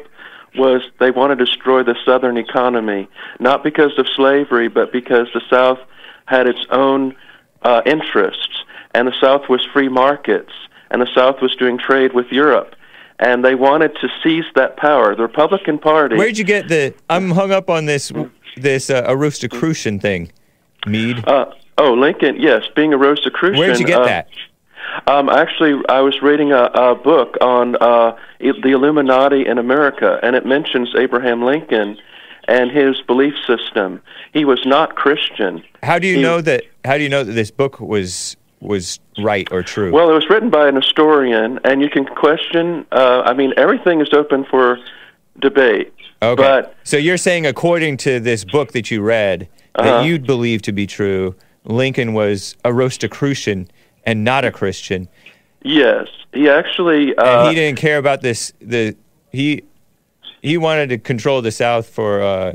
D: was they wanted to destroy the Southern economy, not because of slavery, but because the South had its own uh, interests, and the South was free markets, and the South was doing trade with Europe, and they wanted to seize that power. The Republican Party.
A: Where'd you get the? I'm hung up on this this uh, Aristocrucian thing, Meade.
D: uh, oh, Lincoln, yes, being a Rosicrucian.
A: Where'd you get
D: uh,
A: that?
D: Um, actually, I was reading a, a book on uh, the Illuminati in America, and it mentions Abraham Lincoln and his belief system. He was not Christian.
A: How do you
D: he-
A: know that? How do you know that this book was was right or true?
D: Well, it was written by an historian, and you can question. Uh, I mean, everything is open for debate.
A: okay.
D: But
A: so you're saying, according to this book that you read,
D: Uh-huh.
A: that you believe to be true, Lincoln was a Rosicrucian, and not a Christian.
D: Yes, he actually.
A: And
D: Uh,
A: he didn't care about this. The he he wanted to control the South for uh,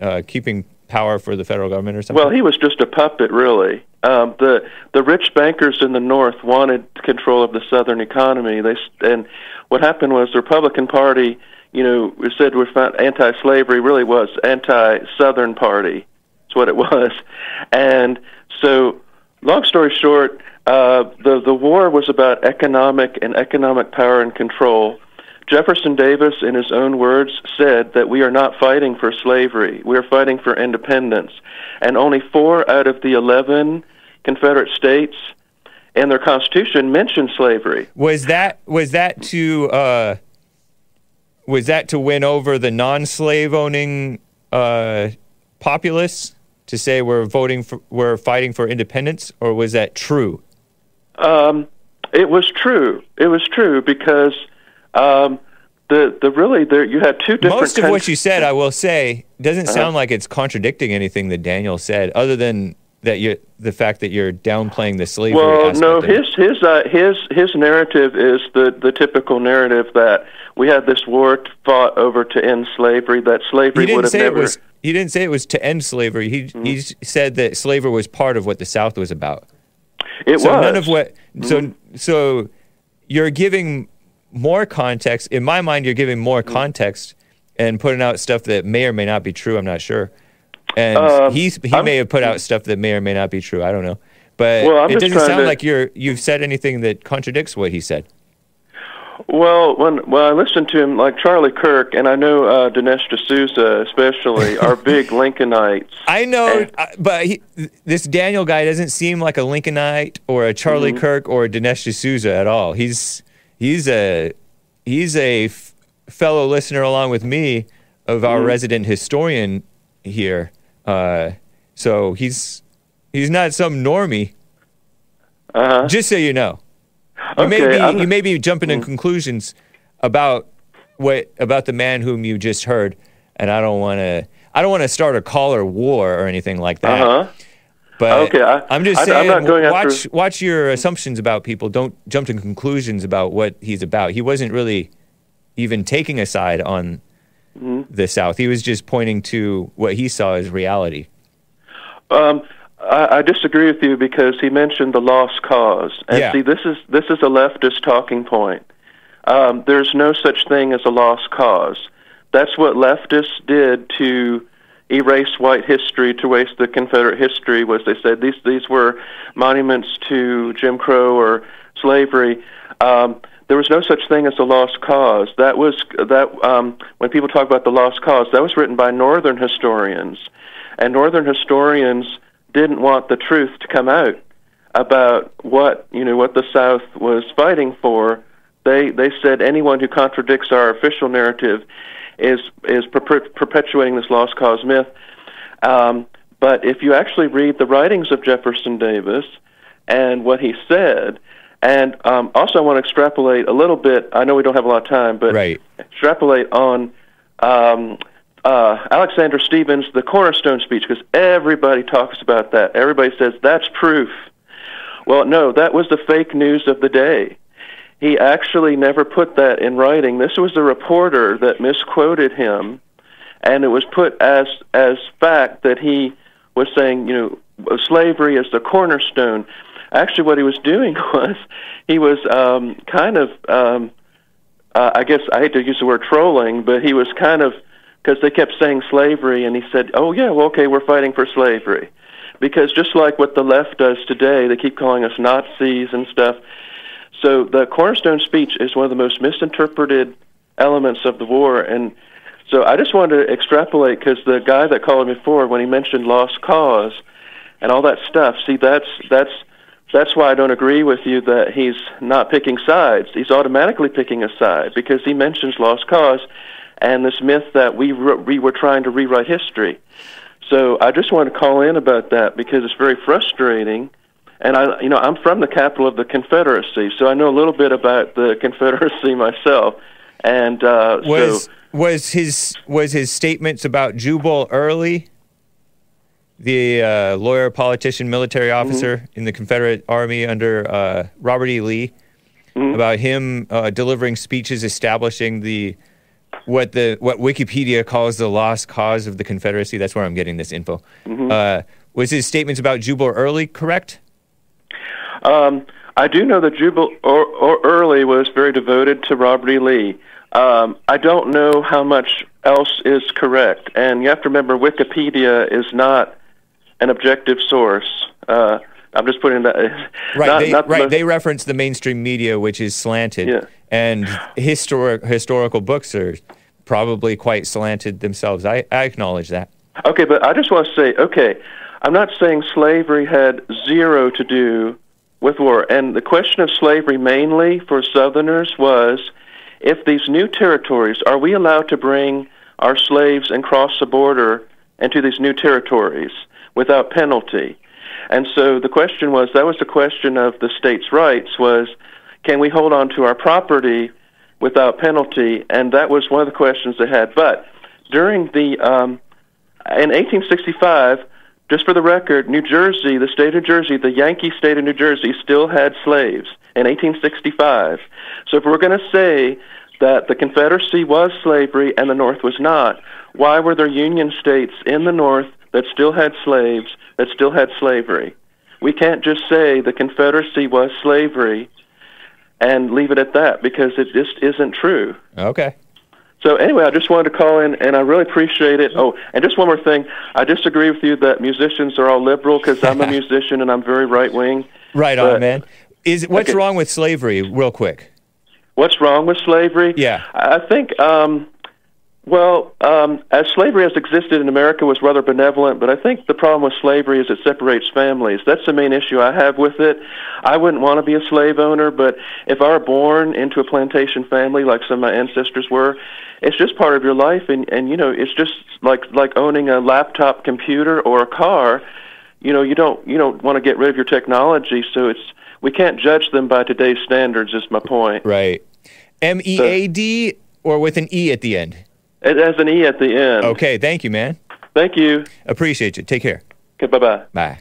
A: uh, keeping power for the federal government or something.
D: well, he was just a puppet, really. Um, the the rich bankers in the North wanted control of the Southern economy. They and what happened was the Republican Party, you know, said we're anti-slavery, really was anti-Southern Party. That's what it <laughs> was. And so, long story short, uh, the the war was about economic and economic power and control. Jefferson Davis, in his own words, said that we are not fighting for slavery. We are fighting for independence. And only four out of the 11 Confederate states and their Constitution mentioned slavery.
A: was that was that to uh, was that to win over the non-slave owning uh, populace to say we're voting for we're fighting for independence, or was that true?
D: Um, it was true. It was true because um, the the really there you had two different.
A: Most of what you said, I will say, doesn't
D: Uh-huh.
A: sound like it's contradicting anything that Daniel said, other than that you the fact that you're downplaying the slavery.
D: Well, no, his his uh, his his narrative is the the typical narrative that we had this war fought over to end slavery. That slavery would have never.
A: was. He didn't say it was to end slavery. He he said that slavery was part of what the South was about.
D: it
A: so
D: was
A: none of what so so you're giving more context in my mind you're giving more context and putting out stuff that may or may not be true i'm not sure and
D: Um,
A: he's he
D: I'm-
A: may have put out stuff that may or may not be true i don't know but
D: Well,
A: it doesn't sound
D: to-
A: like you're you've said anything that contradicts what he said
D: Well, when when I listened to him, like Charlie Kirk, and I know uh, Dinesh D'Souza especially, <laughs> are big Lincolnites.
A: I know,
D: And-
A: uh, but he, this Daniel guy doesn't seem like a Lincolnite or a Charlie
D: Mm-hmm.
A: Kirk or a Dinesh D'Souza at all. He's he's a he's a f- fellow listener along with me of our resident historian here. Uh, so he's he's not some normie.
D: Uh-huh.
A: Just so you know, you may be
D: I'm-
A: you may be jumping in conclusions about what about the man whom you just heard, and I don't want to. I don't want to start a caller war or anything like that.
D: Uh-huh.
A: But
D: Okay, I-
A: am just
D: I-
A: saying,
D: not going
A: watch watch your assumptions about people. Don't jump to conclusions about what he's about. He wasn't really even taking a side on
D: Mm-hmm.
A: the South. He was just pointing to what he saw as reality.
D: Um, I, I disagree with you because he mentioned the lost cause, and
A: Yeah.
D: see, this is this is a leftist talking point. Um, there's no such thing as a lost cause. That's what leftists did to erase white history, to erase the Confederate history. Was they said these these were monuments to Jim Crow or slavery. Um, there was no such thing as a lost cause. That was that um, when people talk about the lost cause, that was written by Northern historians, and Northern historians didn't want the truth to come out about what you know what the South was fighting for. They they said anyone who contradicts our official narrative is is perpe- perpetuating this lost cause myth. Um, but if you actually read the writings of Jefferson Davis and what he said, and um, also I want to extrapolate a little bit. I know we don't have a lot of time, but
A: Right.
D: extrapolate on um, uh, Alexander Stephens, the Cornerstone speech, because everybody talks about that. Everybody says that's proof. Well, no, that was the fake news of the day. He actually never put that in writing. This was a reporter that misquoted him, and it was put as as fact that he was saying, you know, slavery is the cornerstone. Actually, what he was doing <laughs> was he was um, kind of, um, uh, I guess I hate to use the word trolling, but he was kind of because they kept saying slavery, and he said, "Oh yeah, well okay, we're fighting for slavery." Because just like what the left does today, they keep calling us Nazis and stuff. So the cornerstone speech is one of the most misinterpreted elements of the war, and so I just wanted to extrapolate because the guy that called me before, when he mentioned lost cause and all that stuff, see that's that's that's why I don't agree with you that he's not picking sides. He's automatically picking a side because he mentions lost cause and this myth that we re- we were trying to rewrite history. So I just want to call in about that because it's very frustrating. And I, you know, I'm from the capital of the Confederacy, so I know a little bit about the <laughs> Confederacy myself. And uh,
A: Was
D: so,
A: was his was his statements about Jubal early? the uh, lawyer, politician, military officer in the Confederate Army under uh, Robert E. Lee, about him uh, delivering speeches establishing the what the what Wikipedia calls the lost cause of the Confederacy. That's where I'm getting this info. Uh, was his statements about Jubal Early correct?
D: Um, I do know that Jubal or, or Early was very devoted to Robert E. Lee. Um, I don't know how much else is correct, and you have to remember Wikipedia is not an objective source. Uh, I'm just putting that. <laughs>
A: Right,
D: not-
A: they,
D: not
A: right.
D: most-
A: They reference the mainstream media, which is slanted,
D: Yeah.
A: and historic historical books are probably quite slanted themselves. I, I acknowledge that.
D: Okay, but I just want to say, okay, I'm not saying slavery had zero to do with war. And the question of slavery mainly for Southerners was if these new territories, are we allowed to bring our slaves and cross the border into these new territories without penalty? And so the question was that was the question of the states' rights was can we hold on to our property without penalty? And that was one of the questions they had. But during the um, in 1865, just for the record, New Jersey, the state of New Jersey, the Yankee state of New Jersey, still had slaves in 1865. So if we're going to say that the Confederacy was slavery and the North was not, why were there Union states in the North that still had slaves, that still had slavery? We can't just say the Confederacy was slavery and leave it at that because it just isn't true.
A: Okay.
D: So anyway, I just wanted to call in, and I really appreciate it. Oh, and just one more thing, I disagree with you that musicians are all liberal because I'm a <laughs> musician and I'm very right wing.
A: Right on,
D: But-
A: man. Is what's
D: Okay.
A: wrong with slavery? Real quick.
D: What's wrong with slavery?
A: Yeah.
D: I I think, um, well, um, as slavery has existed in America was rather benevolent, but I think the problem with slavery is it separates families. That's the main issue I have with it. I wouldn't want to be a slave owner, but if I were born into a plantation family like some of my ancestors were, it's just part of your life, and and you know, it's just like like owning a laptop computer or a car. You know, you don't you don't want to get rid of your technology, so it's we can't judge them by today's standards. Is my point.
A: Right. M E A D or with an E at the end.
D: It has an E at the end.
A: Okay. Thank you, man.
D: Thank you.
A: Appreciate you. Take care.
D: Okay, bye bye.
A: Bye.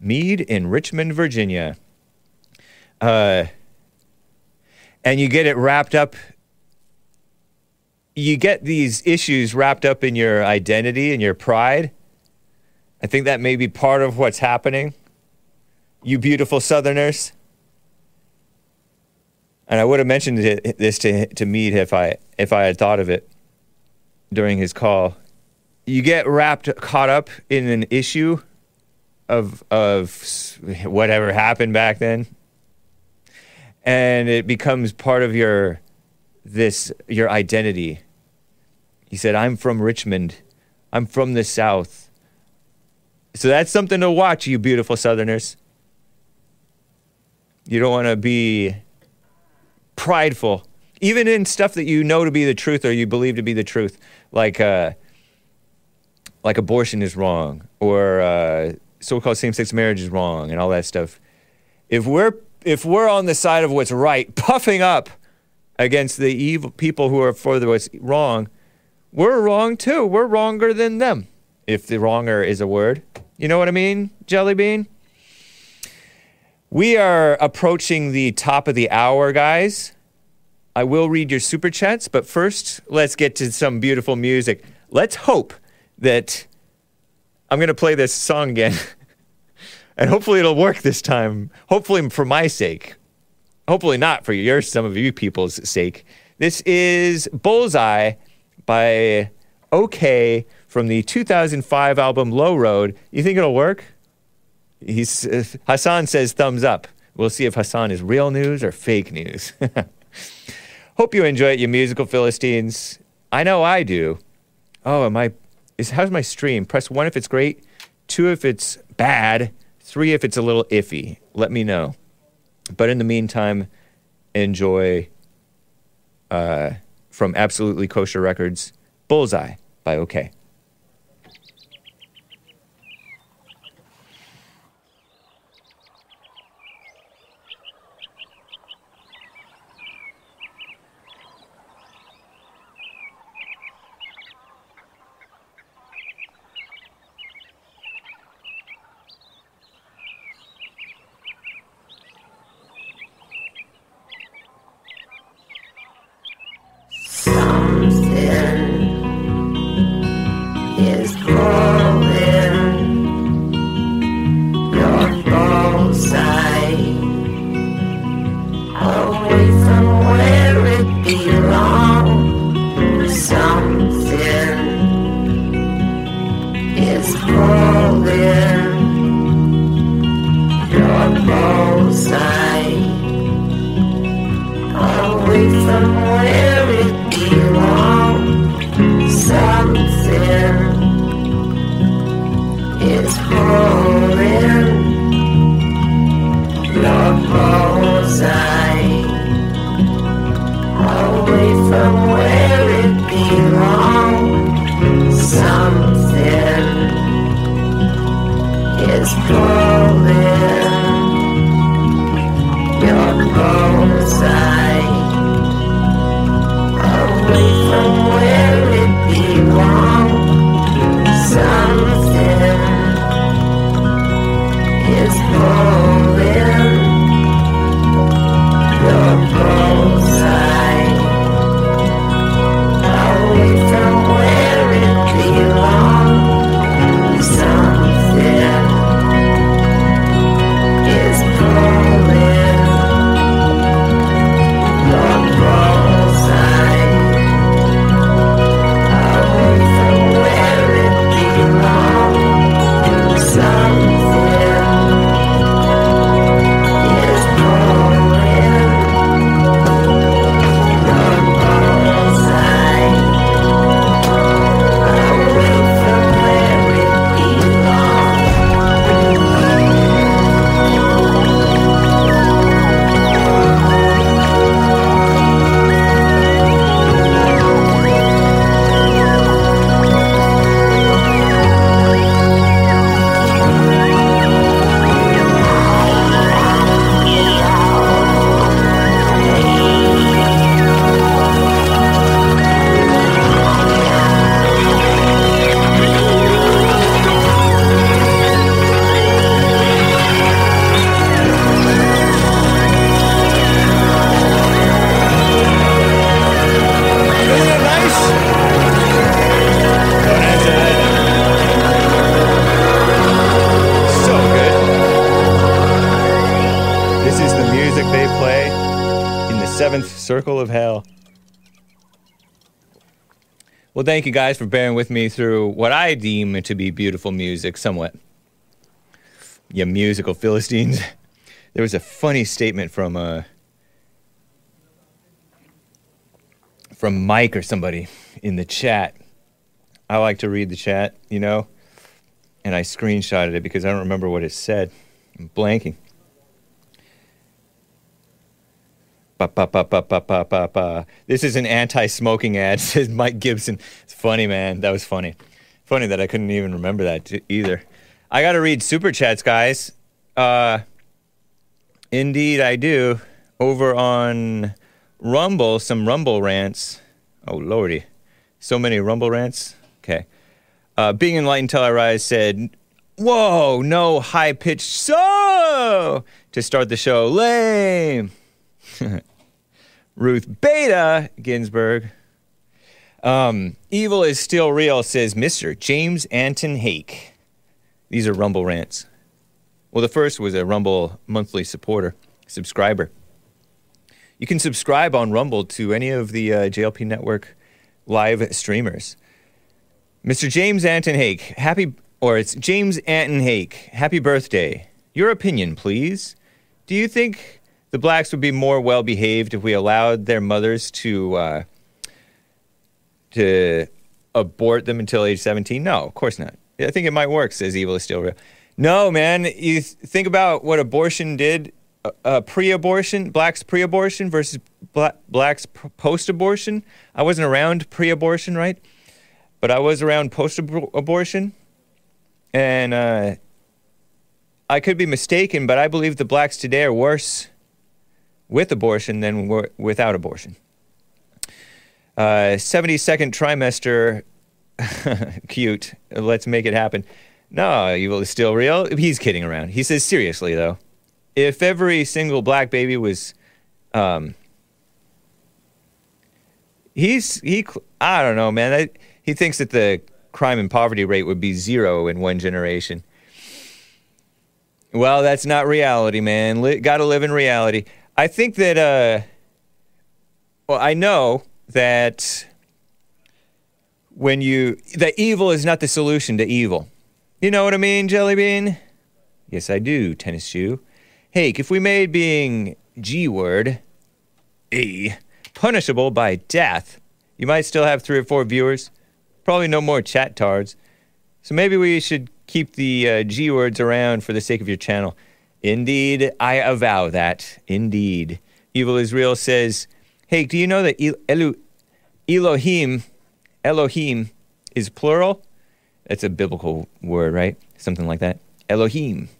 A: Meade in Richmond, Virginia. Uh, and you get it wrapped up. You get these issues wrapped up in your identity and your pride. I think that may be part of what's happening. You beautiful Southerners. And I would have mentioned this to, to Meade if I, if I had thought of it during his call. You get wrapped, caught up in an issue of of whatever happened back then. And it becomes part of your this your identity. He said i'm from richmond. I'm from the south. So that's something to watch you beautiful southerners. You don't want to be prideful. Even in stuff that you know to be the truth or you believe to be the truth like uh like abortion is wrong or uh, so-called same-sex marriage is wrong and all that stuff. If we're if we're on the side of what's right, puffing up against the evil people who are for what's wrong, we're wrong too. We're wronger than them. If the wronger is a word, you know what I mean, Jelly Bean. We are approaching the top of the hour, guys. I will read your super chats, but first, let's get to some beautiful music. Let's hope that I'm going to play this song again. <laughs> and hopefully it'll work this time. Hopefully for my sake. Hopefully not for your some of you people's sake. This is Bullseye by OK from the 2005 album Low Road. You think it'll work? He's uh, Hassan says thumbs up. We'll see if Hassan is real news or fake news. <laughs> Hope you enjoy it, you musical Philistines. I know I do. Oh, am I? Is how's my stream? Press one if it's great, two if it's bad, three if it's a little iffy. Let me know. But in the meantime, enjoy uh, from Absolutely Kosher Records, Bullseye by OK. Well, thank you guys for bearing with me through what I deem to be beautiful music, somewhat. You musical Philistines. <laughs> There was a funny statement from uh, from Mike or somebody in the chat. I like to read the chat, you know, and I screenshotted it because I don't remember what it said. I'm blanking. Ba, ba, ba, ba, ba, ba, ba, ba. This is an anti-smoking ad, <laughs> says Mike Gibson. It's funny, man. That was funny. Funny that I couldn't even remember that either. I got to read super chats, guys. Uh, indeed, I do. Over on Rumble, some Rumble rants. Oh, lordy. So many Rumble rants. Okay. Uh, Being enlightened till I rise said, Whoa, no high pitched so to start the show. Lame. <laughs> Ruth Bader Ginsburg. Um, evil is still real, says Mr. James Anton Hake. These are Rumble rants. Well, the first was a Rumble monthly supporter, subscriber. You can subscribe on Rumble to any of the uh, JLP Network live streamers. Mr. James Anton Hake, happy, or it's James Anton Hake, happy birthday. Your opinion, please. Do you think the blacks would be more well behaved if we allowed their mothers to uh, to abort them until age 17? No, of course not. I think it might work, says Evil is Still Real. No, man. You th- think about what abortion did uh, uh, pre abortion, blacks pre abortion versus bla- blacks p- post abortion. I wasn't around pre abortion, right? But I was around post abortion. And uh, I could be mistaken, but I believe the blacks today are worse with abortion than without abortion. Uh, 72nd trimester, <laughs> cute. Let's make it happen. No, evil is still real. He's kidding around. He says, seriously, though, if every single black baby was. Um, he's. he. I don't know, man. I, he thinks that the crime and poverty rate would be zero in one generation. Well, that's not reality, man. Li- Got to live in reality. I think that. Uh, well, I know that when you that evil is not the solution to evil. You know what I mean, Jelly Bean? Yes, I do, tennis shoe. Hey, if we made being G word E punishable by death, you might still have three or four viewers. Probably no more chat tards. So maybe we should keep the uh, G words around for the sake of your channel. Indeed, I avow that. Indeed. Evil Israel says, Hey, do you know that El- Elu- Elohim, Elohim is plural? That's a biblical word, right? Something like that. Elohim.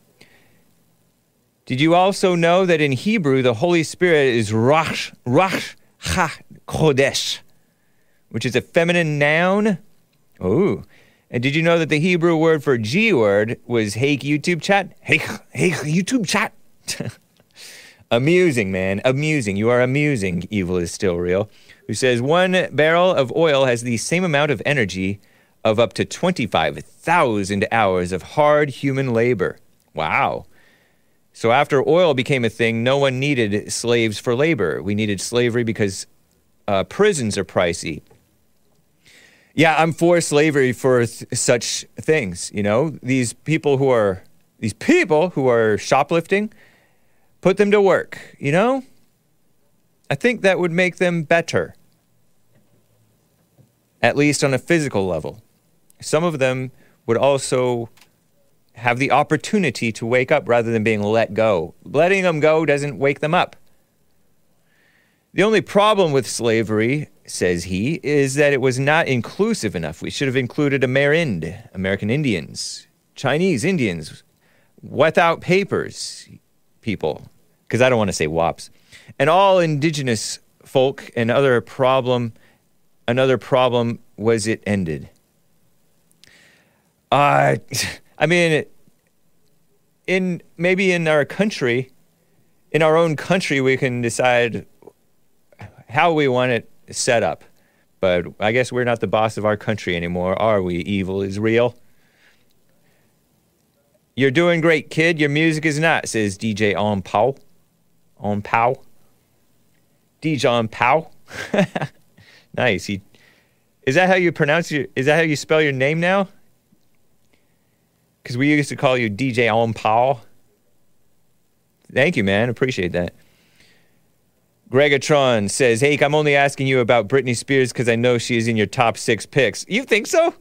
A: Did you also know that in Hebrew the Holy Spirit is Rosh, Rosh Ha Kodesh, which is a feminine noun? Oh. And did you know that the Hebrew word for G word was Hake YouTube chat? Hake, Hake YouTube chat. <laughs> amusing, man. Amusing. You are amusing. Evil is still real. Who says one barrel of oil has the same amount of energy of up to 25,000 hours of hard human labor. Wow. So after oil became a thing, no one needed slaves for labor. We needed slavery because uh, prisons are pricey. Yeah, I'm for slavery for th- such things. You know, these people who are these people who are shoplifting, put them to work. You know, I think that would make them better, at least on a physical level. Some of them would also have the opportunity to wake up rather than being let go. Letting them go doesn't wake them up. The only problem with slavery, says he, is that it was not inclusive enough. We should have included Amerind, American Indians, Chinese Indians, without papers people, because I don't want to say WAPs, and all indigenous folk. And other problem, another problem was it ended. Uh, <laughs> I mean, in maybe in our country, in our own country, we can decide how we want it set up. But I guess we're not the boss of our country anymore, are we? Evil is real. You're doing great, kid. Your music is not, says DJ On Pow. On Pow. DJ On Pow. <laughs> nice. He, is that how you pronounce your, is that how you spell your name now? Because we used to call you DJ On Pow. Thank you, man. Appreciate that. Gregatron says, Hey, I'm only asking you about Britney Spears because I know she is in your top six picks. You think so?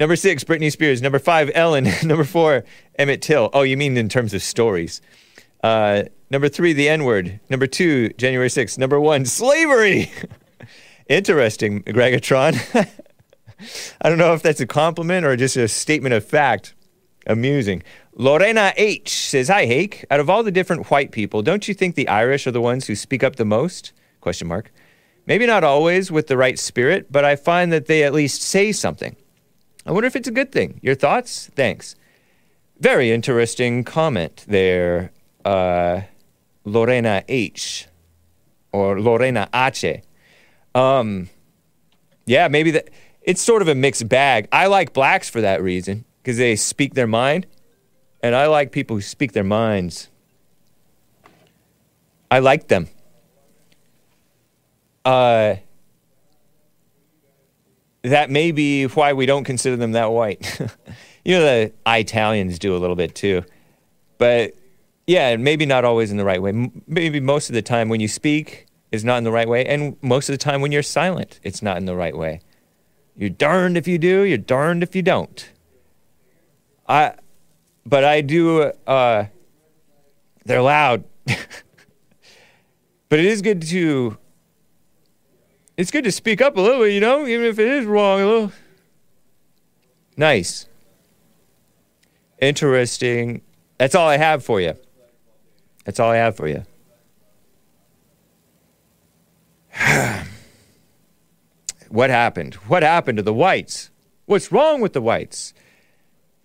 A: Number six, Britney Spears. Number five, Ellen. <laughs> Number four, Emmett Till. Oh, you mean in terms of stories. Uh, number three, the N word. Number two, January 6th. Number one, slavery. <laughs> Interesting, Gregatron. <laughs> I don't know if that's a compliment or just a statement of fact. Amusing. Lorena H says, "Hi, Hake. Out of all the different white people, don't you think the Irish are the ones who speak up the most?" Question mark. Maybe not always with the right spirit, but I find that they at least say something. I wonder if it's a good thing. Your thoughts? Thanks. Very interesting comment there, uh, Lorena H or Lorena H. Um, yeah, maybe that. It's sort of a mixed bag. I like blacks for that reason because they speak their mind, and I like people who speak their minds. I like them. Uh, that may be why we don't consider them that white. <laughs> you know, the Italians do a little bit too, but yeah, maybe not always in the right way. Maybe most of the time when you speak is not in the right way, and most of the time when you're silent, it's not in the right way. You're darned if you do. You're darned if you don't. I, but I do. Uh, they're loud, <laughs> but it is good to. It's good to speak up a little bit, you know, even if it is wrong a little. Nice. Interesting. That's all I have for you. That's all I have for you. <sighs> what happened? What happened to the whites? What's wrong with the whites?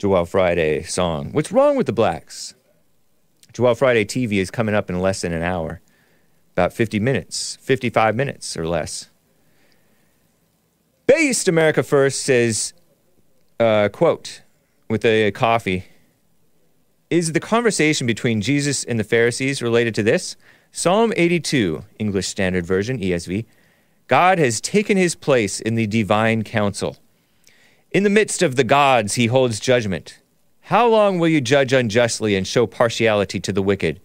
A: Joel Friday song. What's wrong with the blacks? Joel Friday TV is coming up in less than an hour. About 50 minutes, 55 minutes or less. Based America First says, uh, quote, with a coffee, is the conversation between Jesus and the Pharisees related to this? Psalm 82, English Standard Version, ESV. God has taken his place in the divine council. In the midst of the gods, he holds judgment. How long will you judge unjustly and show partiality to the wicked?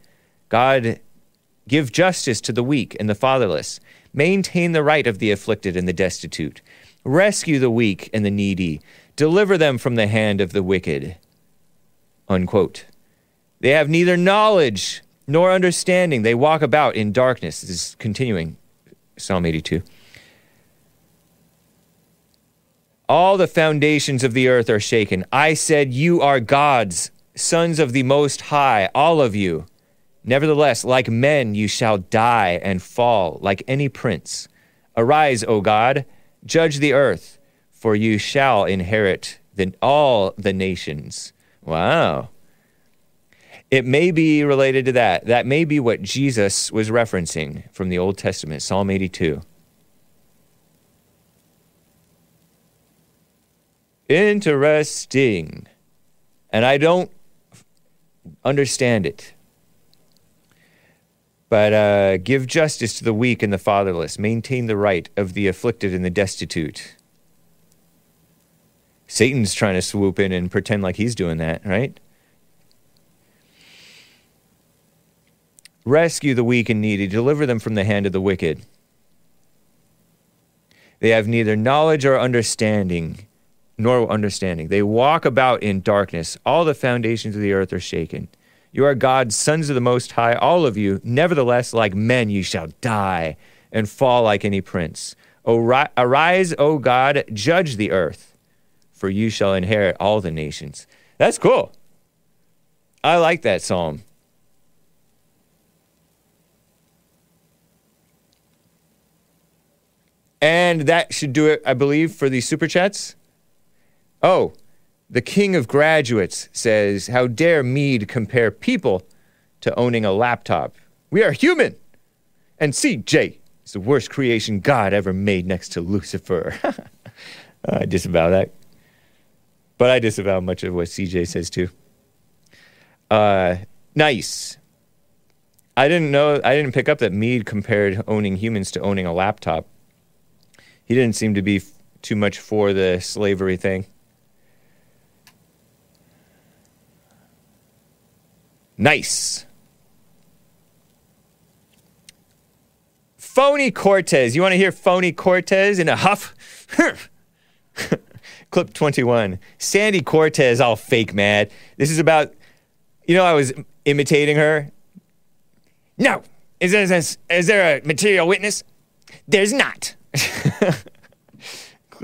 A: God, give justice to the weak and the fatherless. Maintain the right of the afflicted and the destitute. Rescue the weak and the needy. Deliver them from the hand of the wicked. Unquote. They have neither knowledge nor understanding. They walk about in darkness. This is continuing Psalm 82. All the foundations of the earth are shaken. I said, You are gods, sons of the Most High, all of you. Nevertheless, like men, you shall die and fall, like any prince. Arise, O God, judge the earth, for you shall inherit the, all the nations. Wow. It may be related to that. That may be what Jesus was referencing from the Old Testament, Psalm 82. Interesting. And I don't understand it. But uh, give justice to the weak and the fatherless, maintain the right of the afflicted and the destitute. Satan's trying to swoop in and pretend like he's doing that, right? Rescue the weak and needy, deliver them from the hand of the wicked. They have neither knowledge or understanding, nor understanding. They walk about in darkness. All the foundations of the earth are shaken. You are God's sons of the Most High, all of you. Nevertheless, like men, you shall die and fall like any prince. Arise, O God, judge the earth, for you shall inherit all the nations. That's cool. I like that psalm. And that should do it, I believe, for the super chats. Oh, the king of graduates says, How dare Meade compare people to owning a laptop? We are human. And CJ is the worst creation God ever made next to Lucifer. <laughs> I disavow that. But I disavow much of what CJ says too. Uh, nice. I didn't know, I didn't pick up that Meade compared owning humans to owning a laptop. He didn't seem to be f- too much for the slavery thing. Nice. Phony Cortez. You want to hear Phony Cortez in a huff? <laughs> Clip 21. Sandy Cortez, all fake mad. This is about, you know, I was imitating her. No. Is there, is, is there a material witness? There's not. <laughs>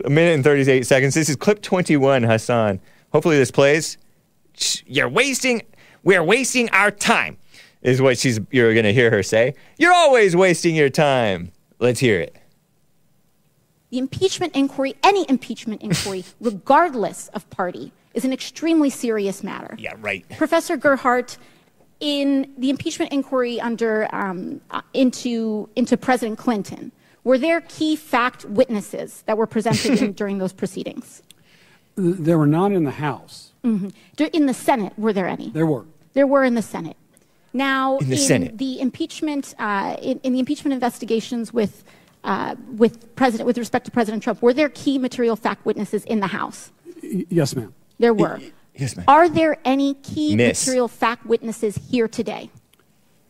A: a minute and 38 seconds. This is clip 21, Hassan. Hopefully this plays. You're wasting, we're wasting our time, is what she's, you're going to hear her say. You're always wasting your time. Let's hear it.
E: The impeachment inquiry, any impeachment inquiry, <laughs> regardless of party, is an extremely serious matter.
A: Yeah, right.
E: Professor Gerhardt, in the impeachment inquiry under um, uh, into into President Clinton, were there key fact witnesses that were presented in, <laughs> during those proceedings?
F: There were not in the House.
E: Dur- In the Senate, were there any?
F: There were.
E: There were in the Senate. Now,
A: In the Senate.
E: the impeachment, uh, in, in the impeachment investigations with uh, with President, with respect to President Trump, were there key material fact witnesses in the House?
F: Y- Yes, ma'am.
E: There were.
A: Yes, ma'am.
E: Are there any key
A: Miss.
E: material fact witnesses here today?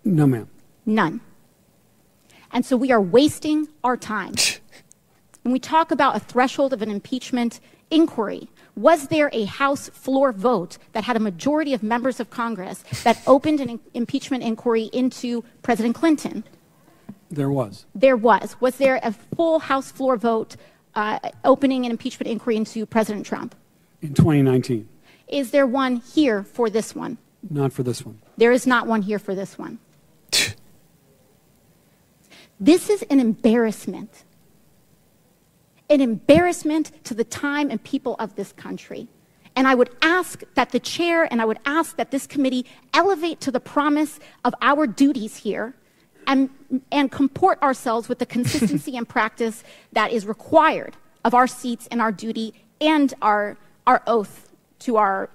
F: No, ma'am.
E: None. And so we are wasting our time. <laughs> when we talk about a threshold of an impeachment inquiry, was there a House floor vote that had a majority of members of Congress that opened an im- impeachment inquiry into President Clinton?
F: There was.
E: There was. Was there a full House floor vote uh, opening an impeachment inquiry into President Trump?
F: In 2019.
E: Is there one here for this one?
F: Not for this one.
E: There is not one here for this one. this is an embarrassment. An embarrassment to the time and people of this country. And I would ask that the chair and I would ask that this committee elevate to the promise of our duties here and, and comport ourselves with the consistency <laughs> and practice that is required of our seats and our duty and our, our oath to our,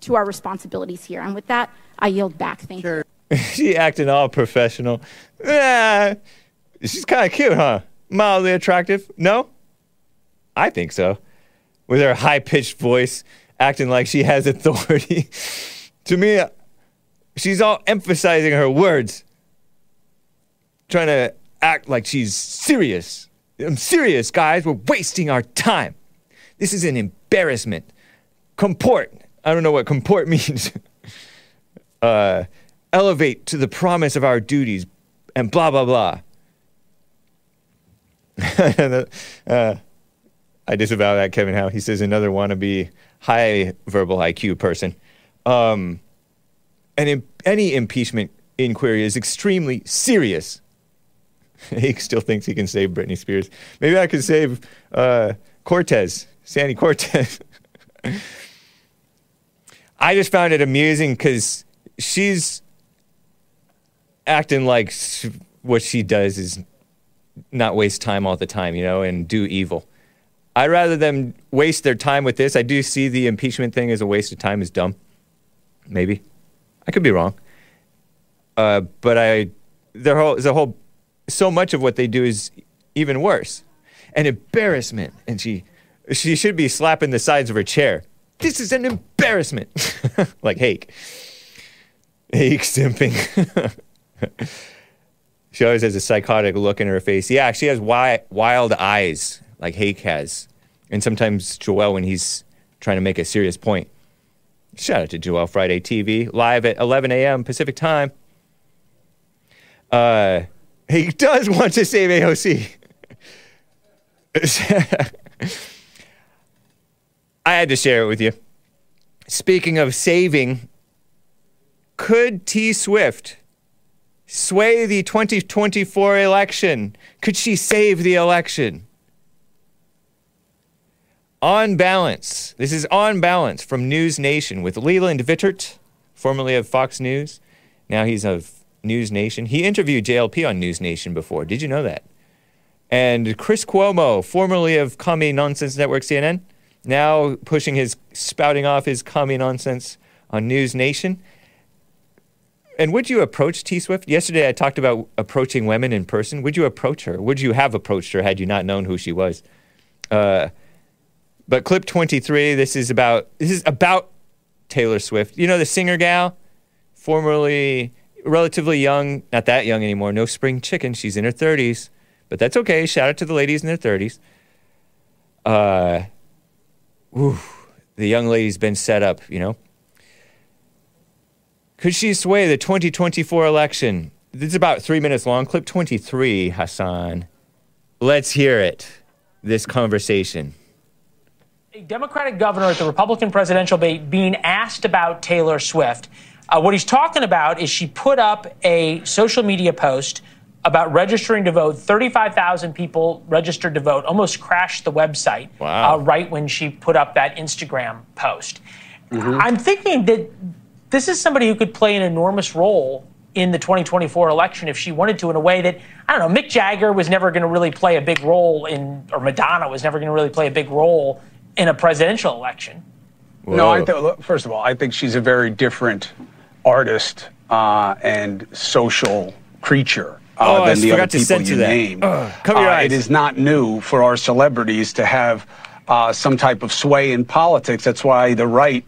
E: to our responsibilities here. And with that, I yield back. Thank you. <laughs>
A: she acting all professional. Yeah, she's kind of cute, huh? Mildly attractive. No? I think so. with her high pitched voice, acting like she has authority. <laughs> to me, she's all emphasizing her words, trying to act like she's serious. I'm serious, guys. We're wasting our time. This is an embarrassment. Comport. I don't know what comport <laughs> means. uh, elevate to the promise of our duties and blah, blah, blah. <laughs> uh, I disavow that, Kevin Howe. He says another wannabe high verbal IQ person. Um, and im- any impeachment inquiry is extremely serious. <laughs> he still thinks he can save Britney Spears. Maybe I could save uh, Cortez, Sandy Cortez. <laughs> I just found it amusing because she's acting like what she does is not waste time all the time, you know, and do evil. I'd rather them waste their time with this. I do see the impeachment thing as a waste of time, is dumb. Maybe. I could be wrong. Uh, but I, their whole, the whole, so much of what they do is even worse. An embarrassment. And she, she should be slapping the sides of her chair. This is an embarrassment. <laughs> like Hake. Hake simping. <laughs> she always has a psychotic look in her face. Yeah, she has wi- wild eyes like Hake has. And sometimes Joel when he's trying to make a serious point. Shout out to Joel Friday TV, live at 11 a.m. Pacific time. Uh, he does want to save AOC. <laughs> I had to share it with you. Speaking of saving, could T Swift sway the 2024 election? Could she save the election? On balance, this is on balance from NewsNation with Leland Vittert, formerly of Fox News. Now he's of NewsNation. He interviewed JLP on NewsNation before. Did you know that? And Chris Cuomo, formerly of Commie Nonsense Network CNN, now pushing his, spouting off his commie nonsense on NewsNation. And would you approach T Swift? Yesterday I talked about approaching women in person. Would you approach her? Would you have approached her had you not known who she was? Uh, but clip 23, this is about this is about Taylor Swift. You know the singer gal, formerly relatively young, not that young anymore. No spring chicken. She's in her 30s, but that's okay. Shout out to the ladies in their 30s. Uh, whew, the young lady's been set up, you know. Could she sway the 2024 election? This is about three minutes long. Clip 23, Hassan. Let's hear it. This conversation.
G: A Democratic governor at the Republican presidential debate being asked about Taylor Swift. Uh, what he's talking about is she put up a social media post about registering to vote. 35,000 people registered to vote, almost crashed the website
A: Wow.
G: uh, right when she put up that Instagram post. I'm thinking that this is somebody who could play an enormous role in the 2024 election if she wanted to in a way that I don't know Mick Jagger was never going to really play a big role in or Madonna was never going to really play a big role in a presidential election.
H: No, I
A: Whoa.
H: th- look, first of all, I think she's a very different artist uh, and social creature uh,
A: Oh, I
H: than the
A: forgot
H: other
A: to
H: people
A: censor
H: you
A: that.
H: named.
A: Ugh, cover your
H: Uh,
A: eyes.
H: It is not new for our celebrities to have uh, some type of sway in politics. That's why the right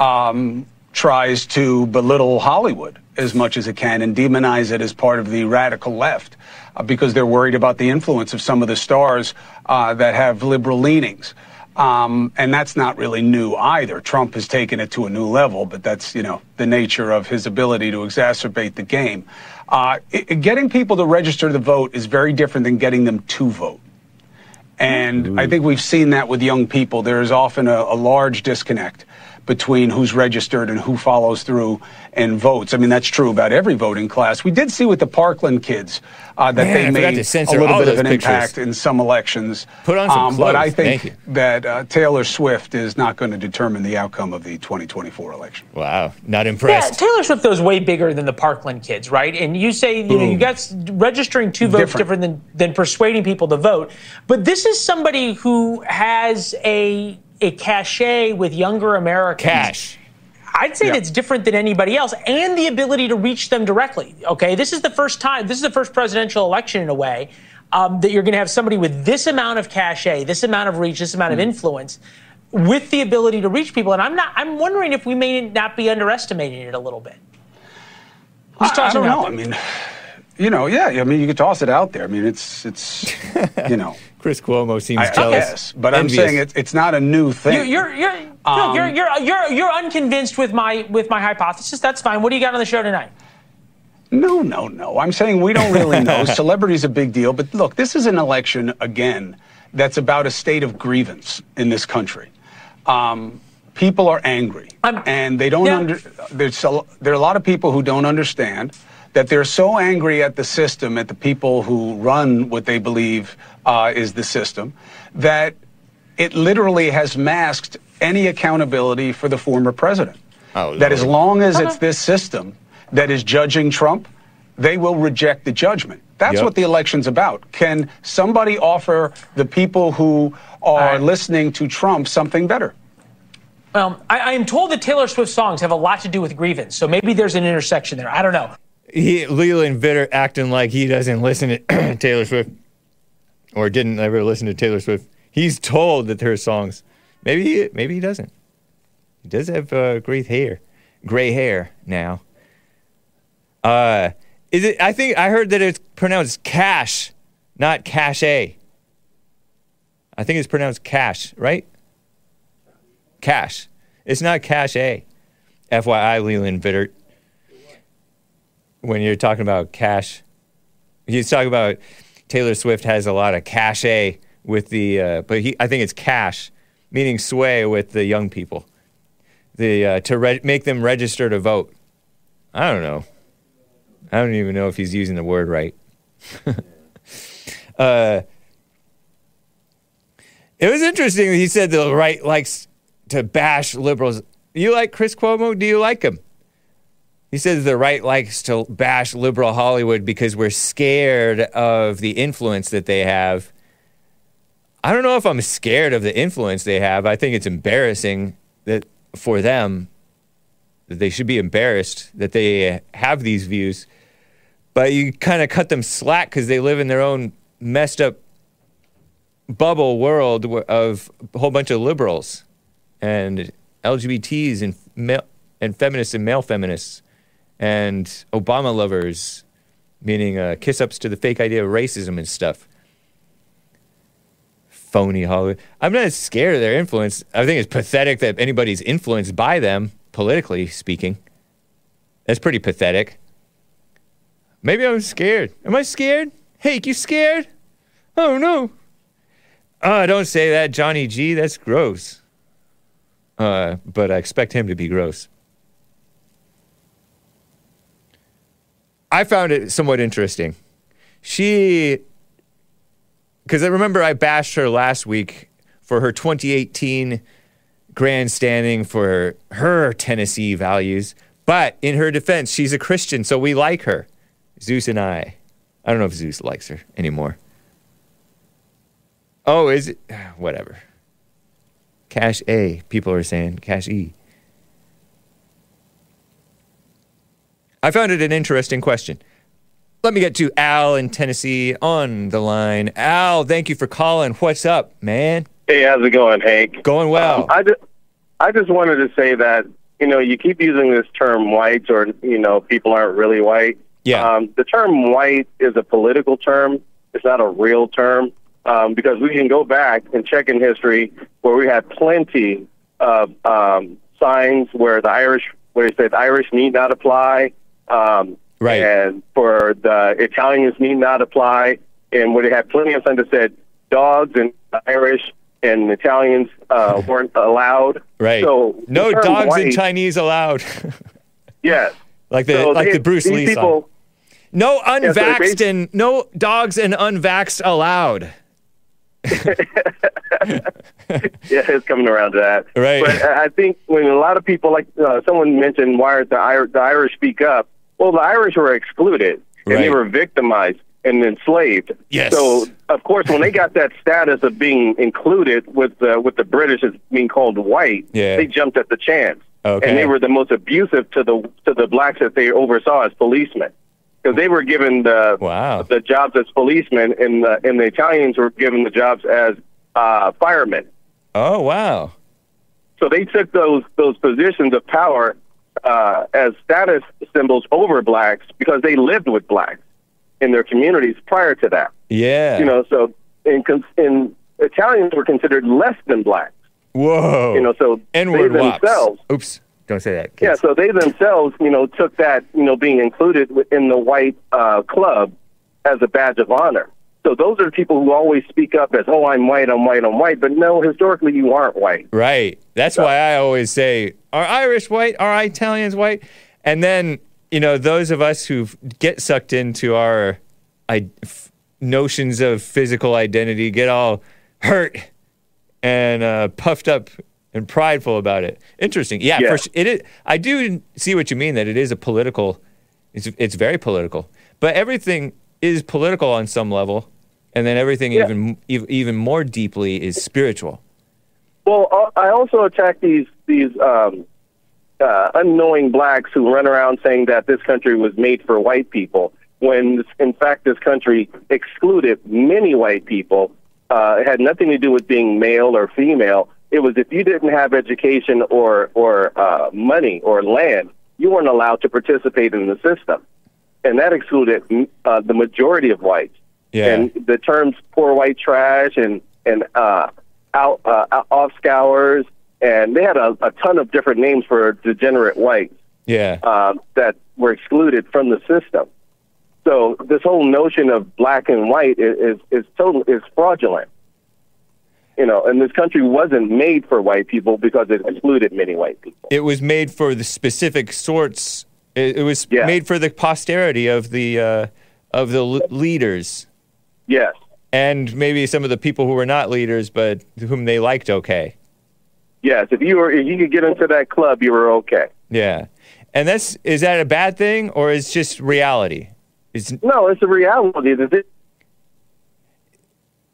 H: um, tries to belittle Hollywood as much as it can and demonize it as part of the radical left uh, because they're worried about the influence of some of the stars uh, that have liberal leanings. Um, and that's not really new either. Trump has taken it to a new level, but that's you know the nature of his ability to exacerbate the game. Uh, i getting people to register to vote is very different than getting them to vote. And I think we've seen that with young people. There is often a, a large disconnect between who's registered and who follows through and votes. I mean, that's true about every voting class. We did see with the Parkland kids uh, that
A: Man,
H: they made
A: to
H: a little bit of an
A: pictures.
H: impact in some elections.
A: Put on some
H: But I think that uh, Taylor Swift is not going to determine the outcome of the 2024 election.
A: Wow, not impressed.
G: Yeah,
A: impressed.
G: Taylor Swift goes way bigger than the Parkland kids, right? And you say, you know, you got registering two votes
H: Different.
G: different than, than persuading people to vote. But this is somebody who has a a cachet with younger Americans.
A: Cash.
G: I'd say
H: Yeah.
G: that's different than anybody else, and the ability to reach them directly. Okay, this is the first time. This is the first presidential election in a way um, that you're going to have somebody with this amount of cachet, this amount of reach, this amount of influence. with the ability to reach people. And I'm not. I'm wondering if we may not be underestimating it a little bit.
H: I, I don't know. I mean, you know, yeah. I mean, you could toss it out there. I mean, it's it's <laughs> you know.
A: Chris Cuomo seems
H: I, I
A: jealous.
H: guess, but I'm saying it, it's not a new thing.
G: You, you're you're,
H: Um,
G: look, you're you're you're you're unconvinced with my with my hypothesis. That's fine. What do you got on the show tonight?
H: No, no, no. I'm saying we don't really know. <laughs> Celebrity's a big deal, but look, this is an election again that's about a state of grievance in this country. Um, people are angry,
G: I'm-
H: and they don't
G: yeah.
H: under. There's a, there are a lot of people who don't understand that they're so angry at the system, at the people who run what they believe uh, is the system, that it literally has masked any accountability for the former president.
A: Oh,
H: that as long as it's this system that is judging Trump, they will reject the judgment. That's
A: Yep.
H: what the election's about. Can somebody offer the people who are
G: right.
H: listening to Trump something better?
G: Um, I, I am told that Taylor Swift songs have a lot to do with grievance, so maybe there's an intersection there. I don't know.
A: he Leland Vittert acting like he doesn't listen to <clears throat> Taylor Swift or didn't ever listen to Taylor Swift. He's told that her songs. Maybe he, maybe he doesn't. He does have uh, gray hair, gray hair now. Uh, is it? I think I heard that it's pronounced cash, not cache. I think it's pronounced cash, right? Cash. It's not cache. FYI, Leland Vittert when you're talking about cash. He's talking about Taylor Swift has a lot of cachet with the, uh, but he, I think it's cash, meaning sway with the young people, the uh, to re- make them register to vote. I don't know. I don't even know if he's using the word right. <laughs> uh, it was interesting. that He said the right likes to bash liberals. You like Chris Cuomo? Do you like him? He says the right likes to bash liberal Hollywood because we're scared of the influence that they have. I don't know if I'm scared of the influence they have. I think it's embarrassing that for them that they should be embarrassed that they have these views. But you kind of cut them slack because they live in their own messed up bubble world of a whole bunch of liberals and LGBTs and male, and feminists and male feminists and Obama lovers, meaning uh, kiss ups to the fake idea of racism and stuff. Phony Hollywood. I'm not scared of their influence. I think it's pathetic that anybody's influenced by them, politically speaking. That's pretty pathetic. Maybe I'm scared. Am I scared? Hey, you scared? Oh no. Uh, don't say that, Johnny G. That's gross. Uh, but I expect him to be gross. I found it somewhat interesting. She, because I remember I bashed her last week for her 2018 grandstanding for her Tennessee values. But in her defense, she's a Christian, so we like her. Zeus and I. I don't know if Zeus likes her anymore. Oh, is it? <sighs> Whatever. Cash A, people are saying. Cash E. I found it an interesting question. Let me get to Al in Tennessee on the line. Al, thank you for calling. What's up, man?
I: Hey, how's it going, Hank?
A: Going well.
I: Um, I just, I just wanted to say that you know you keep using this term whites, or you know people aren't really white.
A: Yeah.
I: Um, the term white is a political term. It's not a real term um, because we can go back and check in history where we had plenty of um, signs where the Irish, where it said Irish need not apply. Um,
A: Right.
I: And for the Italians need not apply. And where they had plenty of signs that said dogs and Irish and Italians uh, <laughs> weren't allowed.
A: right.
I: So
A: no dogs and Chinese allowed. <laughs>
I: Yes.
A: like the
I: So
A: like
I: they-
A: the Bruce Lee
I: people,
A: song. No
I: so they
A: unvaxxed and no dogs and unvaxxed allowed. <laughs>
I: yeah, it's coming around to that.
A: Right.
I: But I think when a lot of people, like uh, someone mentioned, why are the, the Irish speak up? Well, the Irish were excluded and they were victimized and enslaved.
A: Yes.
I: So, of course, when they got that status of being included with the with the British as being called white,
A: Yeah.
I: they jumped at the chance.
A: Okay.
I: And they were the most abusive to the to the blacks that they oversaw as policemen. Because they were given the
A: Wow.
I: the jobs as policemen, and the, and the Italians were given the jobs as uh, firemen.
A: Oh wow.
I: So they took those those positions of power uh, as status symbols over blacks because they lived with blacks in their communities prior to that.
A: Yeah.
I: You know, so in, in Italians were considered less than blacks.
A: Whoa.
I: You know, so
A: N-word
I: they
A: wops.
I: themselves
A: Oops. Don't say that.
I: yeah, so they themselves, you know, took that, you know, being included within the white uh, club as a badge of honor. So those are the people who always speak up as, "Oh, I'm white, I'm white, I'm white," but no, historically, you aren't white.
A: Right. That's why I always say, are Irish white? Are Italians white? And then, you know, those of us who get sucked into our I, f- notions of physical identity get all hurt and uh, puffed up and prideful about it. Interesting. Yeah,
I: Yeah.
A: For, it is, I do see what you mean that it is a political, it's, it's very political. But everything is political on some level. And then everything
I: Yeah.
A: even even more deeply is spiritual.
I: Well, uh, I also attack these these um, uh, unknowing blacks who run around saying that this country was made for white people, when in fact this country excluded many white people. Uh, it had nothing to do with being male or female. It was if you didn't have education or or uh, money or land, you weren't allowed to participate in the system, and that excluded uh, the majority of whites.
A: Yeah.
I: And the terms "poor white trash" and and uh, out uh, off scours, and they had a, a ton of different names for degenerate whites
A: Yeah.
I: uh, that were excluded from the system. So this whole notion of black and white is is, is total is fraudulent. You know, and this country wasn't made for white people because it excluded many white people.
A: it was made for the specific sorts. It, it was
I: Yeah.
A: made for the posterity of the uh, of the l- leaders,
I: Yes.
A: and maybe some of the people who were not leaders, but whom they liked. Okay,
I: Yes, if you were if you could get into that club, you were okay.
A: yeah, and that's is that a bad thing or is just reality? Is
I: No, it's a reality that this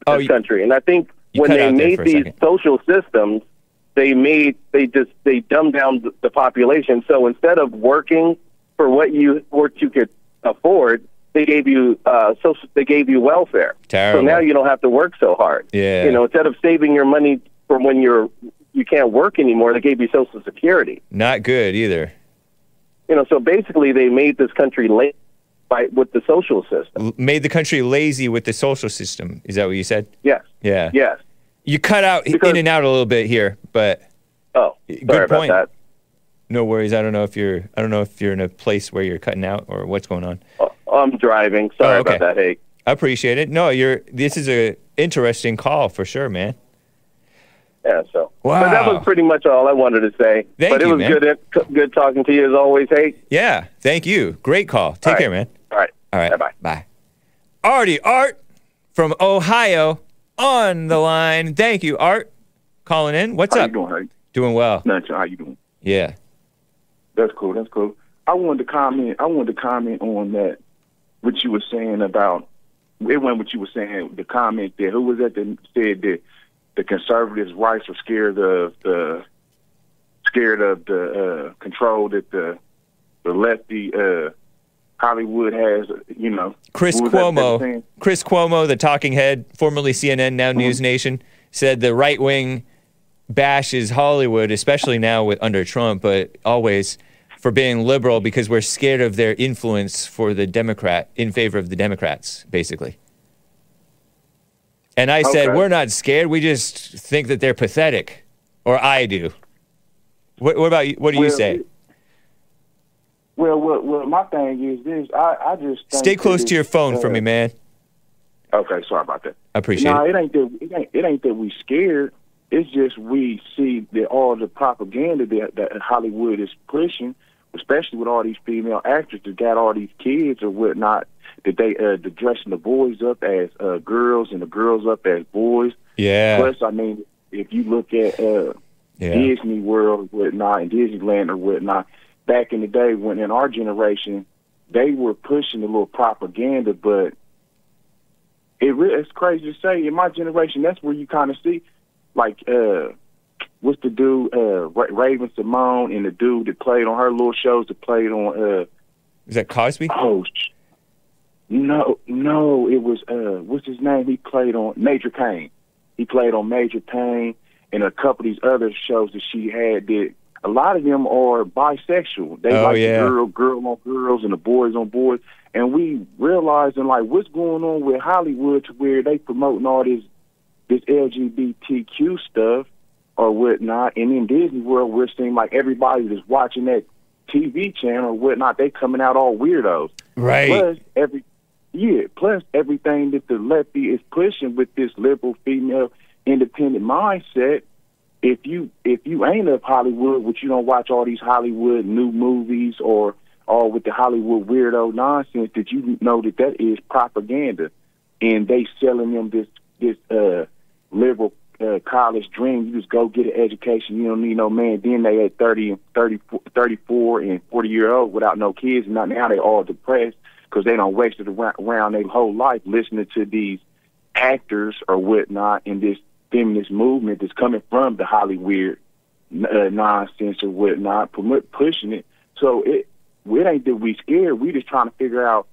A: Oh, you-
I: country, and I think when they made these
A: second.
I: social systems, they made they just they dumbed down the population. So instead of working for what you what you could afford, they gave you uh, social they gave you welfare.
A: Terrible.
I: So now you don't have to work so hard.
A: Yeah.
I: You know, instead of saving your money from when you're you can't work anymore, they gave you Social Security.
A: not good either.
I: You know, so basically they made this country late by with the social system.
A: L- Made the country lazy with the social system. Is that what you said?
I: Yes.
A: Yeah.
I: Yes.
A: You cut out
I: Because-
A: in and out a little bit here, but
I: Oh,
A: Good
I: sorry about
A: point.
I: that.
A: No worries. I don't know if you're I don't know if you're in a place where you're cutting out or what's going on.
I: Oh, I'm driving. Sorry
A: Oh, okay.
I: about that. Hey.
A: I appreciate it. No, you're. This is a interesting call for sure, man.
I: Yeah, so. But that was pretty much all I wanted to say.
A: Thank
I: but it
A: you,
I: was
A: man.
I: good good talking to you as always. Hey.
A: Yeah. Thank you. Great call. Take
I: All right.
A: care, man.
I: All right.
A: All right.
I: Bye-bye.
A: Bye. Artie Art from Ohio on the line. Thank you, Art. Calling in. What's
J: How
A: up?
J: you doing? How you,
A: Doing well.
J: nothing. How you doing?
A: Yeah.
J: That's cool. That's cool. I wanted to comment. I wanted to comment on that. What you were saying about it wasn't what you were saying. The comment that who was that that said that the conservatives' rights were scared of the scared of the uh, control that the the lefty uh, Hollywood has. You know,
A: Chris
J: was that
A: Cuomo. Chris Cuomo, the talking head, formerly CNN, now
J: Mm-hmm.
A: NewsNation, said the right wing bashes Hollywood, especially now with under Trump, but always for being liberal because we're scared of their influence for the Democrat in favor of the Democrats, basically. And I said,
J: Okay.
A: we're not scared. We just think that they're pathetic, or I do. What, what about you? What do you
J: Well,
A: say?
J: Well, well, well, my thing is this. I, I just think
A: Stay close to your phone for
J: uh,
A: me, man.
J: Okay, sorry about that.
A: I appreciate
J: no,
A: it.
J: it ain't that. It ain't, it ain't that we scared. It's just we see that all the propaganda that, that Hollywood is pushing, especially with all these female actors that got all these kids or whatnot, that they uh, the dressing the boys up as uh, girls and the girls up as boys.
A: Yeah.
J: Plus, I mean, if you look at uh,
A: Yeah.
J: Disney World or whatnot and Disneyland or whatnot, back in the day when in our generation, they were pushing a little propaganda, but it re- it's crazy to say in my generation that's where you kind of see like uh what's the dude uh Ra- Raven-Symoné and the dude that played on her little shows that played on uh
A: Is that Cosby?
J: oh no no it was uh what's his name he played on Major Payne he played on Major Payne and a couple of these other shows that she had that a lot of them are bisexual. They
A: Oh,
J: like
A: yeah.
J: the girl girl on girls and the boys on boys. And we realizing like what's going on with Hollywood to where they promoting all this this LGBTQ stuff or whatnot, and in Disney World we're seeing like everybody that's watching that TV channel or whatnot, they coming out all weirdos.
A: Right.
J: Plus every yeah, plus everything that the lefty is pushing with this liberal female independent mindset. If you if you ain't of Hollywood, which you don't watch all these Hollywood new movies or or with the Hollywood weirdo nonsense, that you know that that is propaganda, and they selling them this this uh liberal uh, college dream. You just go get an education. You don't need no man. Then they at 30 and 30, 34 and 40 year old without no kids. And now- they all depressed because they don't wasted around, around their whole life listening to these actors or whatnot in this feminist movement that's coming from the Hollywood uh, nonsense or whatnot, pushing it. So it, it ain't that we scared. We just trying to figure out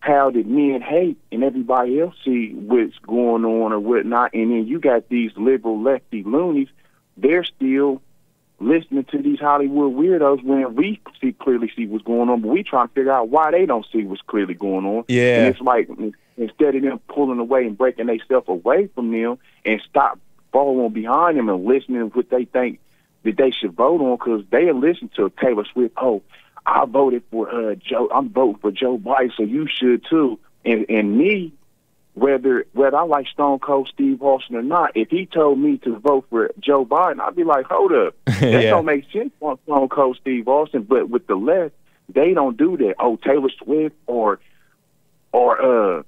J: how did men hate and everybody else see what's going on or whatnot. And then you got these liberal lefty loonies. They're still listening to these Hollywood weirdos when we see clearly see what's going on, but we trying to figure out why they don't see what's clearly going on.
A: Yeah.
J: And it's like instead of them pulling away and breaking themselves away from them and stop following behind them and listening to what they think that they should vote on because they listen to Taylor Swift. Oh, I voted for uh, Joe. I'm voting for Joe Biden, so you should too. And and me, whether whether I like Stone Cold Steve Austin or not, if he told me to vote for Joe Biden, I'd be like, hold up, <laughs> that
A: Yeah.
J: don't make sense on Stone Cold Steve Austin. But with the left, they don't do that. Oh, Taylor Swift or or uh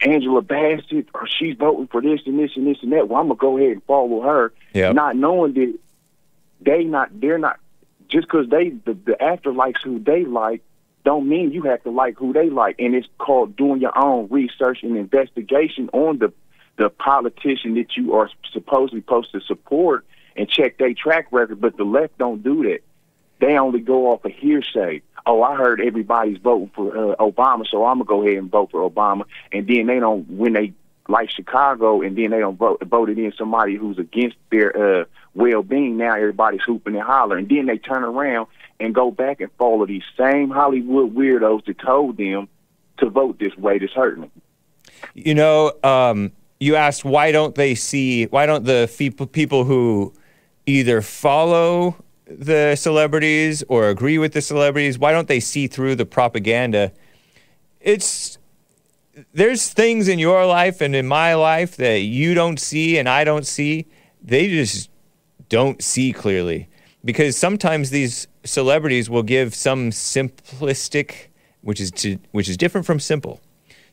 J: Angela Bassett or she's voting for this and this and this and that. Well, I'm gonna go ahead and follow her,
A: Yep.
J: not knowing that they not they're not just because they the, the actor likes who they like don't mean you have to like who they like. And it's called doing your own research and investigation on the the politician that you are supposedly supposed to support and check their track record. But the left don't do that. They only go off of hearsay. Oh i heard everybody's voting for uh, obama so i'm gonna go ahead and vote for obama. And then they don't when they like Chicago, and then they don't vote voted in somebody who's against their uh, well-being. Now everybody's hooping and hollering, and then they turn around and go back and follow these same Hollywood weirdos that told them to vote this way. That's hurting them.
A: You know, um, you asked why don't they see, why don't the people who either follow the celebrities or agree with the celebrities, why don't they see through the propaganda? It's, there's things in your life and in my life that you don't see and I don't see. They just don't see clearly because sometimes these celebrities will give some simplistic, which is to, which is different from simple.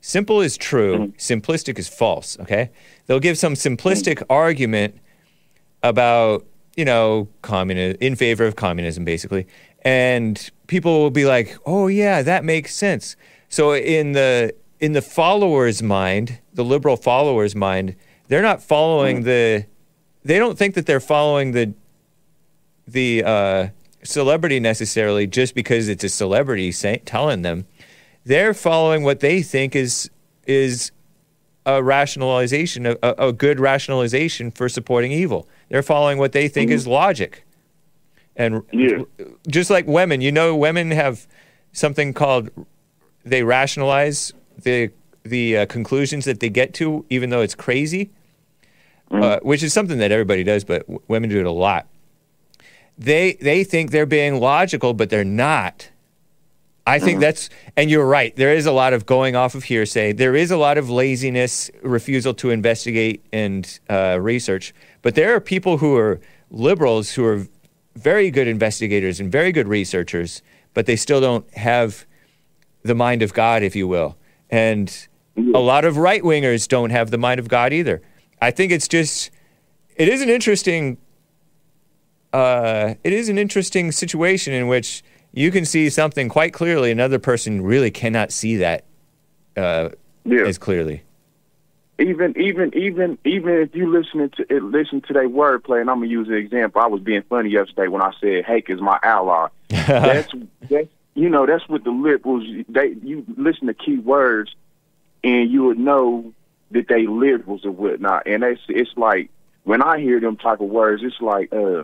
A: Simple is true, mm-hmm. simplistic is false, okay? They'll give some mm-hmm. simplistic argument about, you know, communism in favor of communism basically. And people will be like, "Oh yeah, that makes sense." So in the in the followers' mind, the liberal followers' mind, they're not following the they don't think that they're following the the uh, celebrity necessarily just because it's a celebrity say, telling them. They're following what they think is is a rationalization, a, a a good rationalization for supporting evil. They're following what they think is logic. And just like women, you know, women have something called they rationalize the the uh, conclusions that they get to, even though it's crazy, uh, which is something that everybody does, but w- women do it a lot. They they think they're being logical, but they're not. I think that's, and you're right. There is a lot of going off of hearsay. There is a lot of laziness, refusal to investigate and uh, research. But there are people who are liberals who are very good investigators and very good researchers, but they still don't have the mind of God, if you will. And a lot of right wingers don't have the mind of God either. I think it's just, it is an interesting, uh, it is an interesting situation in which you can see something quite clearly, another person really cannot see that uh, as clearly.
J: Even even even even if you listening to it, listen to their wordplay, and I'm gonna use an example. I was being funny yesterday when I said Hake is my ally. <laughs> that's that's you know that's what the liberals they you listen to key words, and you would know that they liberals or whatnot. And it's it's like when I hear them type of words, it's like uh,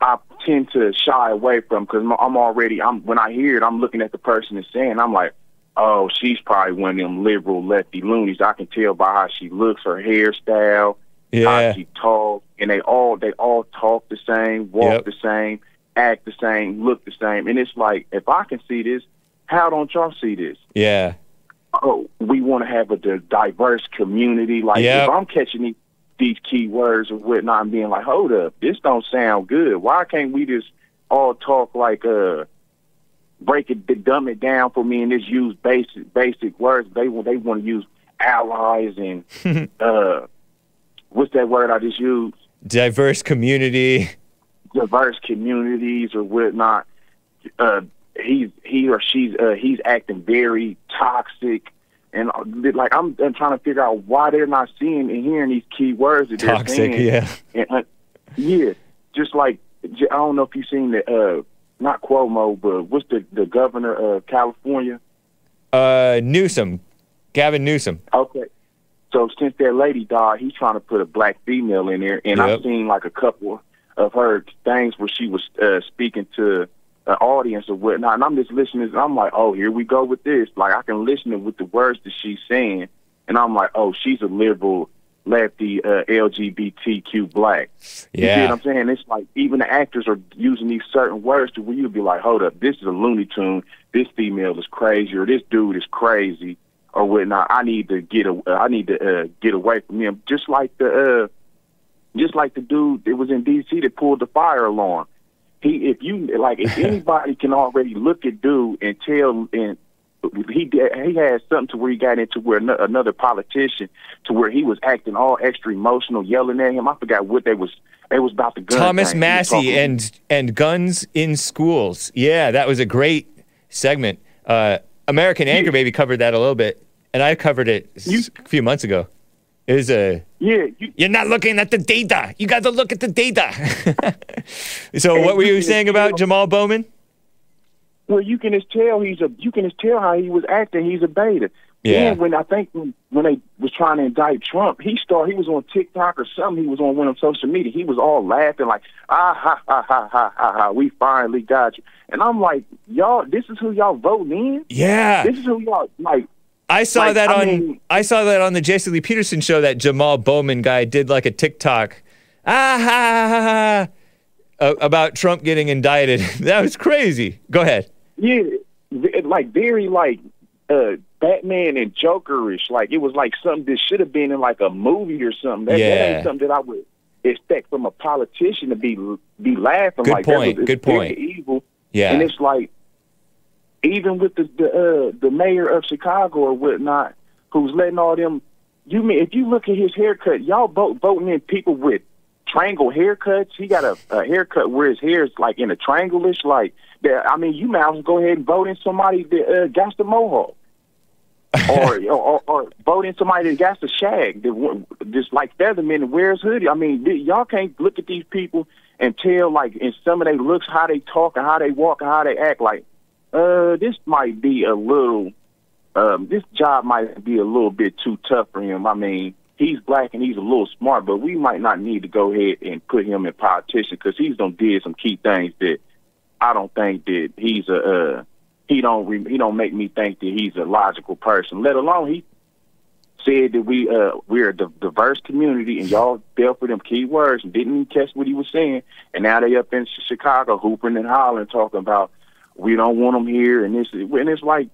J: I tend to shy away from because I'm already I'm when I hear it, I'm looking at the person and saying, I'm like, oh, she's probably one of them liberal lefty loonies. I can tell by how she looks, her hairstyle,
A: Yeah.
J: how she talks, and they all they all talk the same, walk
A: Yep.
J: the same, act the same, look the same, and it's like if I can see this, how don't y'all see this?
A: Yeah.
J: oh, we want to have a diverse community. Like
A: Yep.
J: if I'm catching these, these key words or whatnot and being like, hold up, this don't sound good. Why can't we just all talk like uh break it dumb it down for me and just use basic basic words. They want they want to use allies and <laughs> uh what's that word I just used?
A: Diverse community.
J: Diverse communities or whatnot. Uh, he's he or she's uh, he's acting very toxic, and uh, like I'm, I'm trying to figure out why they're not seeing and hearing these key words that they're
A: Toxic,
J: saying.
A: yeah.
J: And, uh, yeah, just like I don't know if you've seen the uh, not Cuomo, but what's the the governor of California?
A: Uh, Newsom. Gavin Newsom.
J: Okay. So since that lady died, he's trying to put a black female in there, and
A: Yep.
J: I've seen like a couple of her things where she was uh, speaking to an audience or whatnot, and I'm just listening. And I'm like, oh, here we go with this. Like I can listen to with the words that she's saying, and I'm like, oh, she's a liberal, lefty, uh, LGBTQ black. You
A: Yeah.
J: see what I'm saying? It's like even the actors are using these certain words to where you'd be like, hold up, this is a Looney Tune. This female is crazy, or this dude is crazy, or whatnot. I need to get a, I need to uh, get away from him. Just like the, uh, just like the dude that was in D.C. that pulled the fire alarm. He, if you like, if <laughs> anybody can already look at dude and tell, and he he had something to where he got into where another politician to where he was acting all extra emotional, yelling at him. I forgot what they was. They was about the gun.
A: Thomas
J: thing. Massie
A: and and guns in schools. Yeah, that was a great segment. Uh, American Anchor Baby covered that a little bit, and I covered it a few months ago. Was a
J: yeah. You,
A: you're not looking at the data. You got to look at the data. <laughs> so, what were you saying about Jamaal Bowman?
J: Well, you can just tell he's a. You can just tell how he was acting. He's a beta.
A: Yeah.
J: Then when I think when, when they was trying to indict Trump, he started. He was on TikTok or something. He was on one of social media. He was all laughing like, ah ha ha ha ha ha ha. We finally got you. And I'm like, y'all, this is who y'all voting in.
A: Yeah.
J: This is who y'all like.
A: I saw
J: Like,
A: that
J: I
A: on
J: mean-
A: I saw that on the Jesse Lee Peterson show. That Jamaal Bowman guy did like a TikTok, ah ha ha ha, uh, about Trump getting indicted. <laughs> that was crazy. Go ahead.
J: Yeah, like very like uh Batman and Jokerish. Like it was like something that should have been in like a movie or something. That, that
A: Yeah.
J: ain't something that I would expect from a politician to be be laughing
A: Good
J: like that.
A: point,
J: It's
A: good point.
J: Evil.
A: Yeah.
J: and it's like even with the the uh, the mayor of Chicago or whatnot, who's letting all them. You mean if you look at his haircut, y'all vote voting in people with triangle haircuts. He got a, a haircut where his hair is like in a triangle-ish. Like, that, I mean, you might as well go ahead and vote in somebody that uh, got the mohawk, <laughs> or, or or vote in somebody that got the shag, that just like Fetterman and wears hoodie. I mean, y'all can't look at these people and tell like in some of their looks how they talk and how they walk and how they act. Like, uh, this might be a little um, this job might be a little bit too tough for him. I mean, he's black and he's a little smart, but we might not need to go ahead and put him in politician because he's done did some key things that I don't think that he's a uh, he don't re- he don't make me think that he's a logical person. Let alone he said that we uh we're a diverse community and y'all fell for them key words and didn't even catch what he was saying, and now they up in Chicago hooping and hollering talking about we don't want them here and this and it's like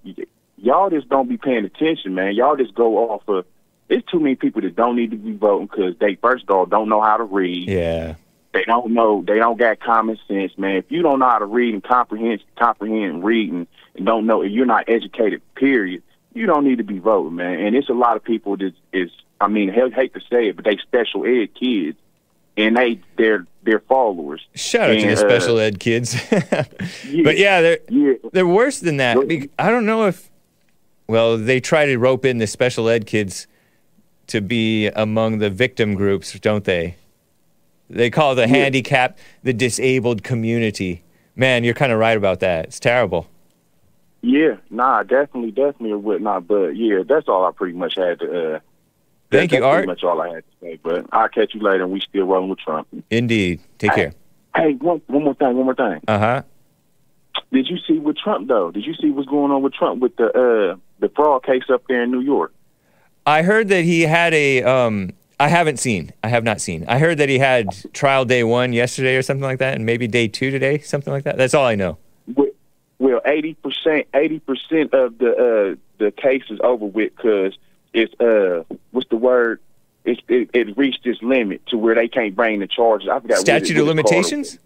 J: y'all just don't be paying attention, man. Y'all just go off of. There's too many people that don't need to be voting because they first of all don't know how to read.
A: Yeah.
J: They don't know. They don't got common sense, man. If you don't know how to read and comprehend, comprehend and read and, don't know, if you're not educated, period, you don't need to be voting, man. And it's a lot of people that is. I mean, hate, hate to say it, but they special ed kids, and they they're they're followers.
A: Shout out to
J: And,
A: the
J: uh,
A: special ed kids. <laughs> but yeah, they're they're worse than that. I don't know if well, they try to rope in the special ed kids to be among the victim groups, don't they? They call the handicapped the disabled community. Man, you're kind of right about that. It's terrible.
J: Yeah, nah, definitely, definitely, or whatnot. But yeah, that's all I pretty much had to uh,
A: Thank you,
J: that's
A: Art.
J: Pretty much all I had to say. But I'll catch you later, and we still rolling with Trump.
A: Indeed. Take care.
J: Hey, one one more thing, one more thing.
A: Uh huh.
J: Did you see with Trump though? Did you see what's going on with Trump with the uh the fraud case up there in New York?
A: I heard that he had a. Um, I haven't seen. I have not seen. I heard that he had trial day one yesterday or something like that, and maybe day two today, something like that. That's all I know.
J: Well- Well, eighty percent, eighty percent of the uh the case is over with because it's uh what's the word? It's, it, it reached its limit to where they can't bring the charges. I forgot what it-
A: Statute of
J: what it's called.
A: limitations?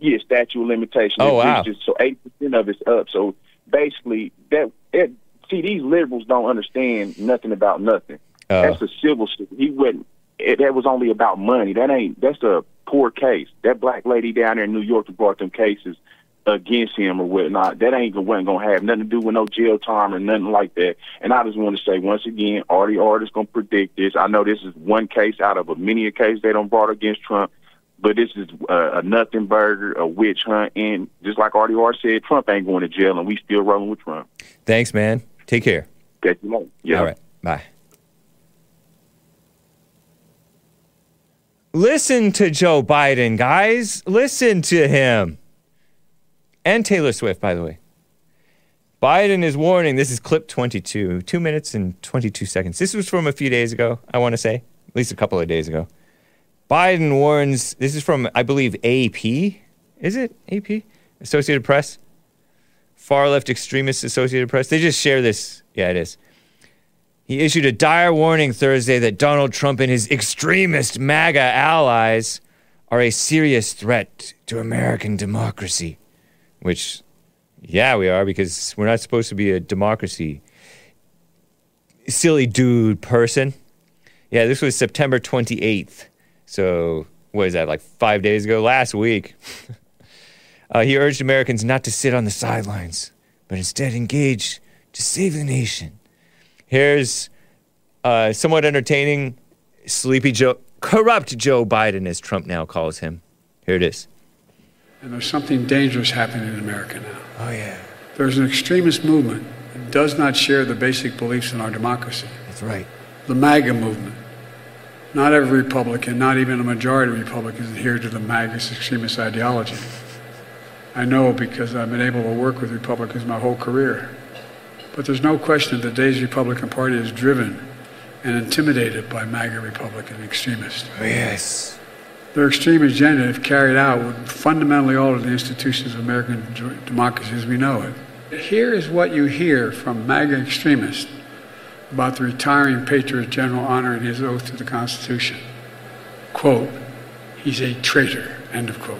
J: Yeah, statute of limitations.
A: Oh,
J: It
A: wow.
J: its- So eighty percent of it's up. So basically, that it, see these liberals don't understand nothing about nothing.
A: Uh,
J: That's a civil suit. He wouldn't. It, that was only about money. That ain't. That's a poor case. That black lady down there in New York who brought them cases against him or whatnot. That ain't wasn't gonna have nothing to do with no jail time or nothing like that. And I just want to say once again, Artie Art is gonna predict this. I know this is one case out of a many a case they don't brought against Trump. But this is uh, a nothing burger, a witch hunt, and just like Artie Art said, Trump ain't going to jail, and we still rolling with Trump.
A: Thanks, man. Take care.
J: Catch you later. Yeah.
A: All right. Bye. Listen to Joe Biden, guys. Listen to him. And Taylor Swift, by the way. Biden is warning. This is clip 22, two minutes and 22 seconds. This was from a few days ago, I want to say, at least a couple of days ago. Biden warns, this is from, I believe, AP. Is it AP? Associated Press? Far left extremists, Associated Press. They just share this. Yeah, it is. He issued a dire warning Thursday that Donald Trump and his extremist MAGA allies are a serious threat to American democracy. Which, yeah, we are because we're not supposed to be a democracy. Silly dude person. Yeah, this was September 28th. So, what is that, like five days ago? Last week. <laughs> uh, he urged Americans not to sit on the sidelines, but instead engage to save the nation. Here's uh, somewhat entertaining Sleepy Joe, corrupt Joe Biden, as Trump now calls him. Here it is.
F: And there's something dangerous happening in America now.
A: Oh, yeah.
F: There's an extremist movement that does not share the basic beliefs in our democracy.
A: That's right.
F: The MAGA movement. Not every Republican, not even a majority of Republicans adhere to the MAGA extremist ideology. I know because I've been able to work with Republicans my whole career. But there's no question that today's Republican Party is driven and intimidated by MAGA Republican extremists.
A: Oh, yes.
F: Their extreme agenda, if carried out, would fundamentally alter the institutions of American democracy as we know it. Here is what you hear from MAGA extremists about the retiring Patriot General honoring his oath to the Constitution. Quote, he's a traitor, end of quote.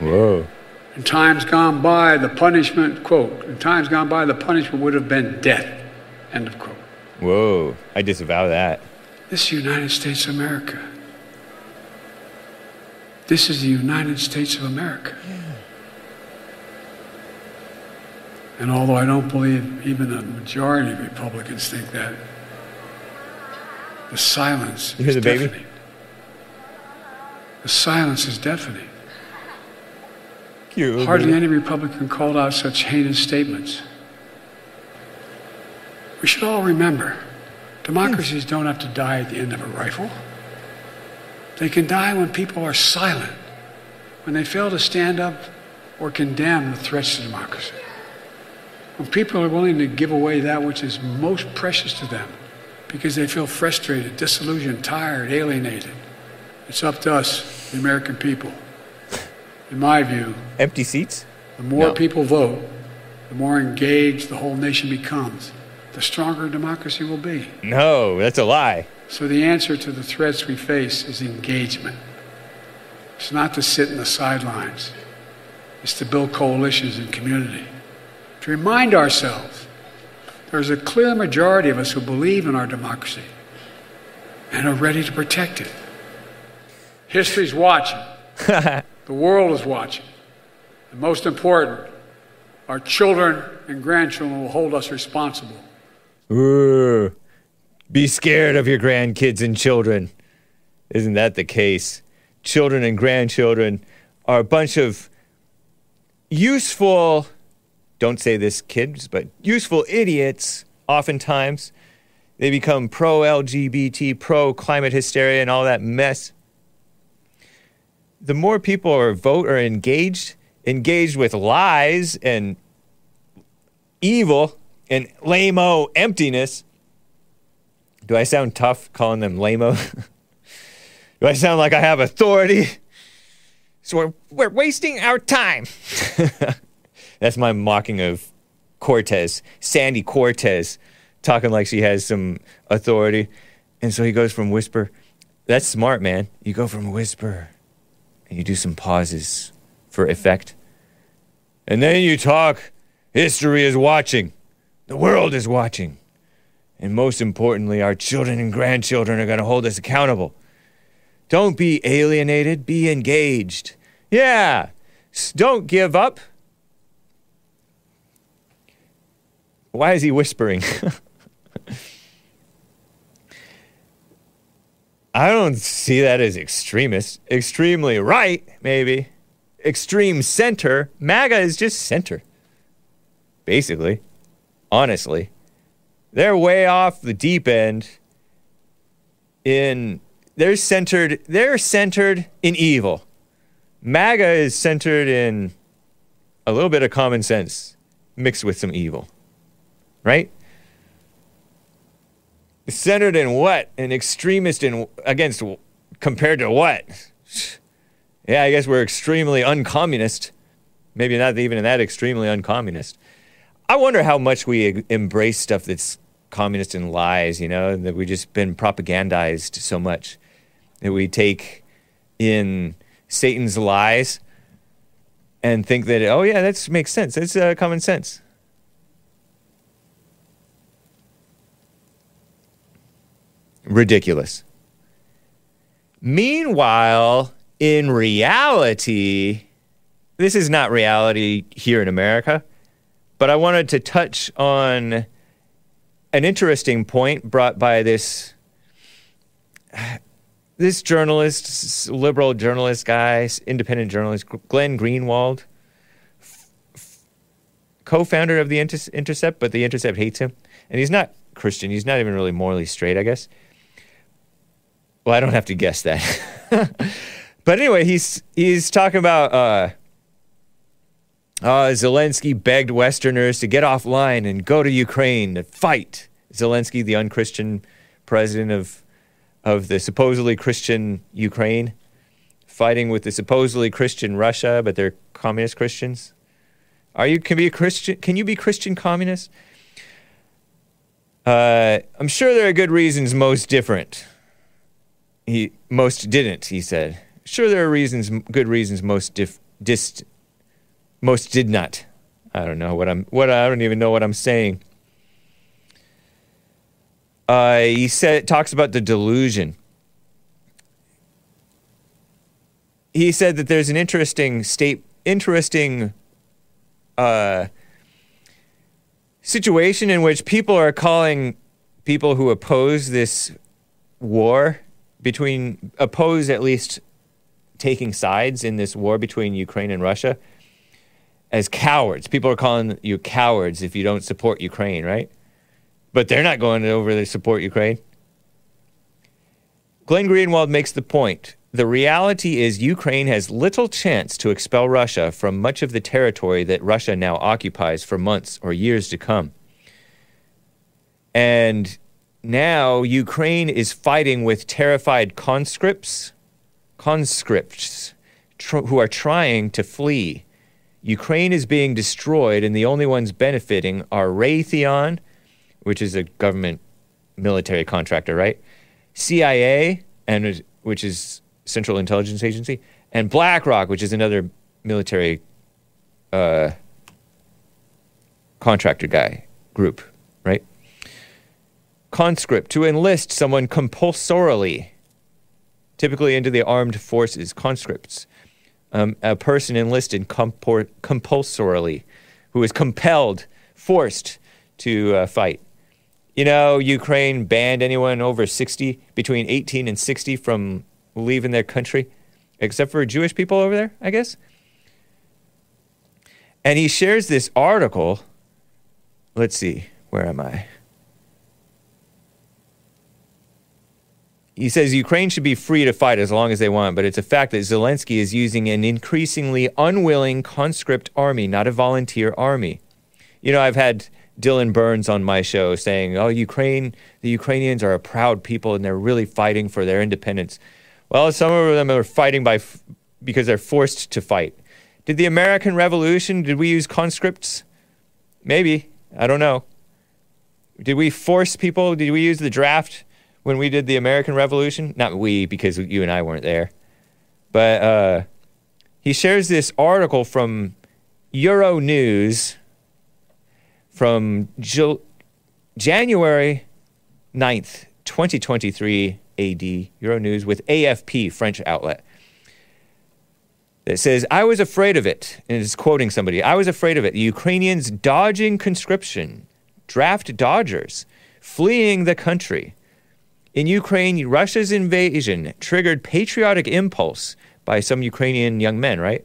A: Whoa.
F: In times gone by, the punishment, quote, in times gone by, the punishment would have been death, end of quote.
A: Whoa. I disavow that.
F: This United States of America. This is the United States of America. And although I don't believe even the majority of Republicans think that, the silence
A: You hear
F: is
A: the baby?
F: deafening. The silence is deafening.
A: Cute.
F: Hardly any Republican called out such heinous statements. We should all remember democracies don't have to die at the end of a rifle. They can die when people are silent, when they fail to stand up or condemn the threats to democracy. When people are willing to give away that which is most precious to them because they feel frustrated, disillusioned, tired, alienated. It's up to us, the American people. In my view,
A: Empty seats?
F: the more
A: No.
F: people vote, the more engaged the whole nation becomes, the stronger democracy will be.
A: No, that's a lie.
F: So the answer to the threats we face is engagement. It's not to sit in the sidelines. It's to build coalitions and community. To remind ourselves there's a clear majority of us who believe in our democracy and are ready to protect it. History's watching. <laughs> the world is watching. And most important, our children and grandchildren will hold us responsible.
A: Ooh. Be scared of your grandkids and children. Isn't that the case? Children and grandchildren are a bunch of useful, don't say this, kids, but useful idiots, oftentimes, They become pro LGBT, pro climate hysteria, and all that mess. The more people are vote are engaged, engaged with lies and evil and lame-o emptiness. Do I sound tough calling them lame-o? <laughs> Do I sound like I have authority? So we're, we're wasting our time. <laughs> That's my mocking of Cortez, Sandy Cortez, talking like she has some authority. And so he goes from whisper. That's smart, man. You go from whisper and you do some pauses for effect. And then you talk. History is watching. The world is watching. And most importantly, our children and grandchildren are going to hold us accountable. Don't be alienated, be engaged. Yeah, don't give up. Why is he whispering? <laughs> I don't see that as extremist. Extremely right, maybe. Extreme center. MAGA is just center. Basically. Honestly. They're way off the deep end in they're centered they're centered in evil. MAGA is centered in a little bit of common sense mixed with some evil. Right? Centered in what? An extremist in against compared to what? <sighs> Yeah, I guess we're extremely uncommunist. Maybe not even that extremely uncommunist. I wonder how much we embrace stuff that's communist and lies, you know, that we've just been propagandized so much that we take in Satan's lies and think that, oh, yeah, that makes sense. It's uh, common sense. Ridiculous. Meanwhile, in reality, this is not reality here in America, but I wanted to touch on an interesting point brought by this this journalist, liberal journalist guy, independent journalist, Glenn Greenwald, co-founder of the Inter- Intercept, but the Intercept hates him, and he's not Christian. He's not even really morally straight, I guess. Well, I don't have to guess that. <laughs> but anyway, he's he's talking about uh, uh, Zelensky begged Westerners to get offline and go to Ukraine to fight. Zelensky, the unchristian president of of the supposedly Christian Ukraine, fighting with the supposedly Christian Russia, but they're communist Christians. Are you can be a Christian? Can you be Christian communist? Uh, I'm sure there are good reasons most different. He most didn't. He said. Sure, there are reasons, good reasons most dif, dist, most did not. I don't know what I'm. What I don't even know what I'm saying. Uh, he said talks about the delusion. He said that there's an interesting state, interesting uh, situation in which people are calling people who oppose this war between oppose at least taking sides in this war between Ukraine and Russia as cowards. People are calling you cowards if you don't support Ukraine, right? But they're not going over to support Ukraine. Glenn Greenwald makes the point. The reality is Ukraine has little chance to expel Russia from much of the territory that Russia now occupies for months or years to come. And now Ukraine is fighting with terrified conscripts, conscripts tr- who are trying to flee. Ukraine is being destroyed, and the only ones benefiting are Raytheon, which is a government military contractor, right? CIA, and which is Central Intelligence Agency, and BlackRock, which is another military uh, contractor guy group, right? Conscript to enlist someone compulsorily, typically into the armed forces. Conscripts, um, a person enlisted compor- compulsorily, who is compelled, forced to uh, fight. You know, Ukraine banned anyone over 60, between 18 and 60, from leaving their country, except for Jewish people over there, I guess. And he shares this article. Let's see, where am I? He says Ukraine should be free to fight as long as they want, but it's a fact that Zelensky is using an increasingly unwilling conscript army, not a volunteer army. You know, I've had Dylan Burns on my show saying, "Oh, Ukraine, the Ukrainians are a proud people and they're really fighting for their independence." Well, some of them are fighting by f- because they're forced to fight. Did the American Revolution? Did we use conscripts? Maybe I don't know. Did we force people? Did we use the draft when we did the American Revolution? Not we, because you and I weren't there. But uh, he shares this article from Euro News from January 9th, 2023 AD, Euro News with AFP, French outlet. It says, I was afraid of it. And it's quoting somebody. I was afraid of it. The Ukrainians dodging conscription, draft dodgers, fleeing the country. In Ukraine, Russia's invasion triggered patriotic impulse by some Ukrainian young men, right?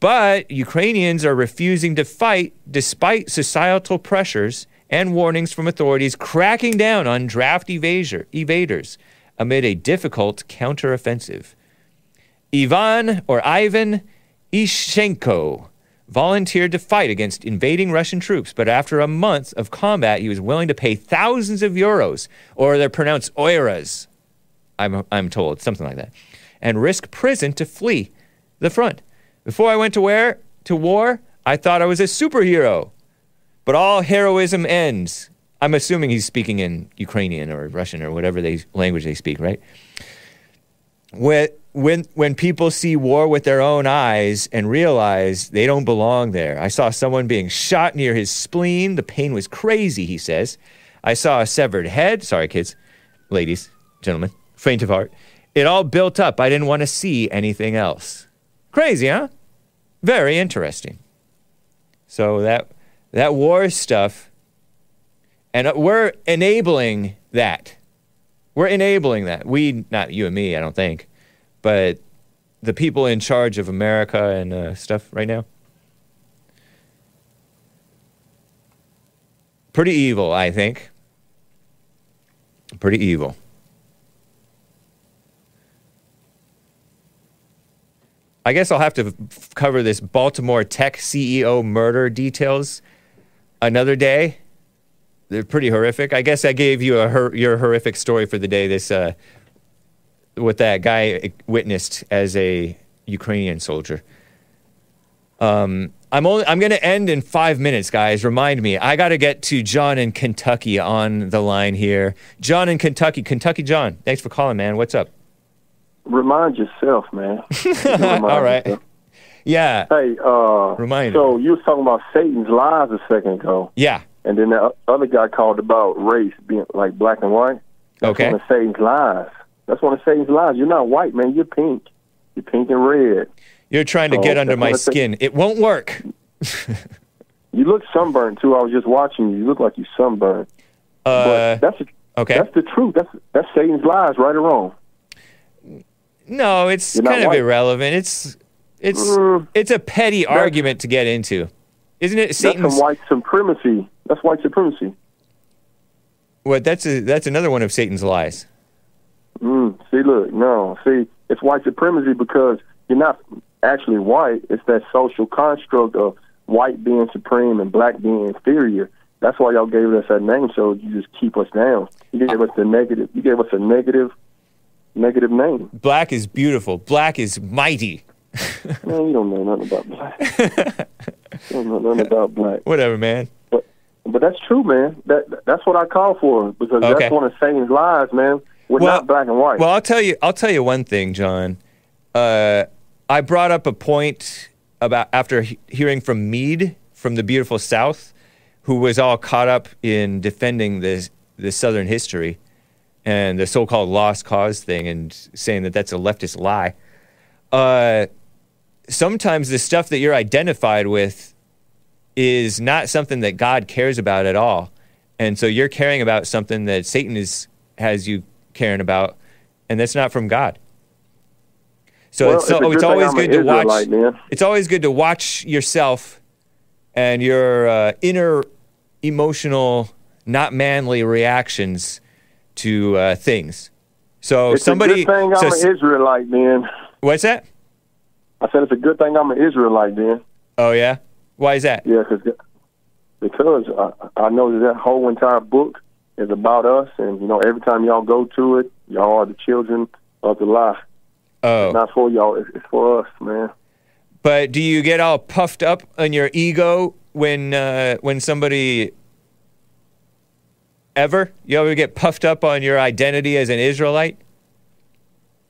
A: But Ukrainians are refusing to fight despite societal pressures and warnings from authorities cracking down on draft evaders amid a difficult counteroffensive. Ivan or Ivan Ishenko volunteered to fight against invading Russian troops, but after a month of combat, he was willing to pay thousands of euros, or they're pronounced oiras, I'm, I'm told, something like that, and risk prison to flee the front. Before I went to, where, to war, I thought I was a superhero. But all heroism ends. I'm assuming he's speaking in Ukrainian or Russian or whatever they, language they speak, right? When, when, when people see war with their own eyes and realize they don't belong there. I saw someone being shot near his spleen. The pain was crazy, he says. I saw a severed head. Sorry, kids, ladies, gentlemen, faint of heart. It all built up. I didn't want to see anything else. Crazy, huh? Very interesting. So that that war stuff, and uh, we're enabling that. We're enabling that. We, not you and me, I don't think, but the people in charge of America and uh, stuff right now. Pretty evil, I think. Pretty evil. I guess I'll have to f- cover this Baltimore tech CEO murder details another day. They're pretty horrific. I guess I gave you a your horrific story for the day. This uh, what that guy witnessed as a Ukrainian soldier. Um, I'm only I'm going to end in five minutes, guys. Remind me. I got to get to John in Kentucky on the line here. John in Kentucky, Kentucky. John, thanks for calling, man. What's up?
K: Remind yourself, man. <laughs> Remind
A: All right.
K: yourself.
A: Yeah.
K: Hey, uh,
A: Remind
K: so you was talking about Satan's lies a second ago,
A: Yeah.
K: and then the other guy called about race being like black and white. That's
A: Okay.
K: one of Satan's lies. That's one of Satan's lies. You're not white, man. You're pink. You're pink and red.
A: You're trying to
K: Oh,
A: get under my skin. It won't work. <laughs>
K: You look sunburned too. I was just watching you. You look like you sunburned.
A: Uh,
K: but that's the,
A: okay.
K: That's the truth. That's that's Satan's lies, right or wrong.
A: No, it's
K: You're
A: kind of
K: white.
A: irrelevant. It's it's
K: Mm.
A: it's a petty argument to get into, isn't it?
K: That's
A: Satan's
K: some white supremacy. That's white supremacy.
A: what? That's a, that's another one of Satan's lies.
K: Mm, see, look, no, see, it's white supremacy because you're not actually white. It's that social construct of white being supreme and black being inferior. That's why y'all gave us that name, so you just keep us down. You gave us the negative. You gave us a negative, negative name.
A: Black is beautiful. Black is mighty. <laughs>
K: Man, you don't know nothing about black. you don't know nothing about black. <laughs>
A: Whatever, man.
K: But but that's true, man. That that's what I call for because
A: Okay.
K: that's one of Satan's lies, man. We're
A: Well-
K: not black and white.
A: Well, I'll tell you. I'll tell you one thing, John. Uh, I brought up a point about after he- hearing from Meade from the beautiful South, who was all caught up in defending this the Southern history and the so-called lost cause thing, and saying that that's a leftist lie. Uh, sometimes the stuff that you're identified with is not something that God cares about at all, and so you're caring about something that Satan is has you caring about, and that's not from God. So
K: Well,
A: it's,
K: it's a
A: so,
K: good
A: it's always good to watch.
K: Man.
A: It's always good to watch yourself and your uh, inner emotional, not manly reactions to uh, things. So
K: it's
A: somebody.
K: a good thing I'm
A: so,
K: an Israelite, man.
A: what's that?
K: I said it's a good thing I'm an Israelite, man.
A: Oh yeah. Why is that?
K: Yeah, cause, because I, I know that that whole entire book is about us, and you know, every time y'all go to it, y'all are the children of the lie.
A: Oh.
K: Not for y'all, it's, it's for us, man.
A: But do you get all puffed up on your ego when uh, when somebody ever you ever get puffed up on your identity as an Israelite?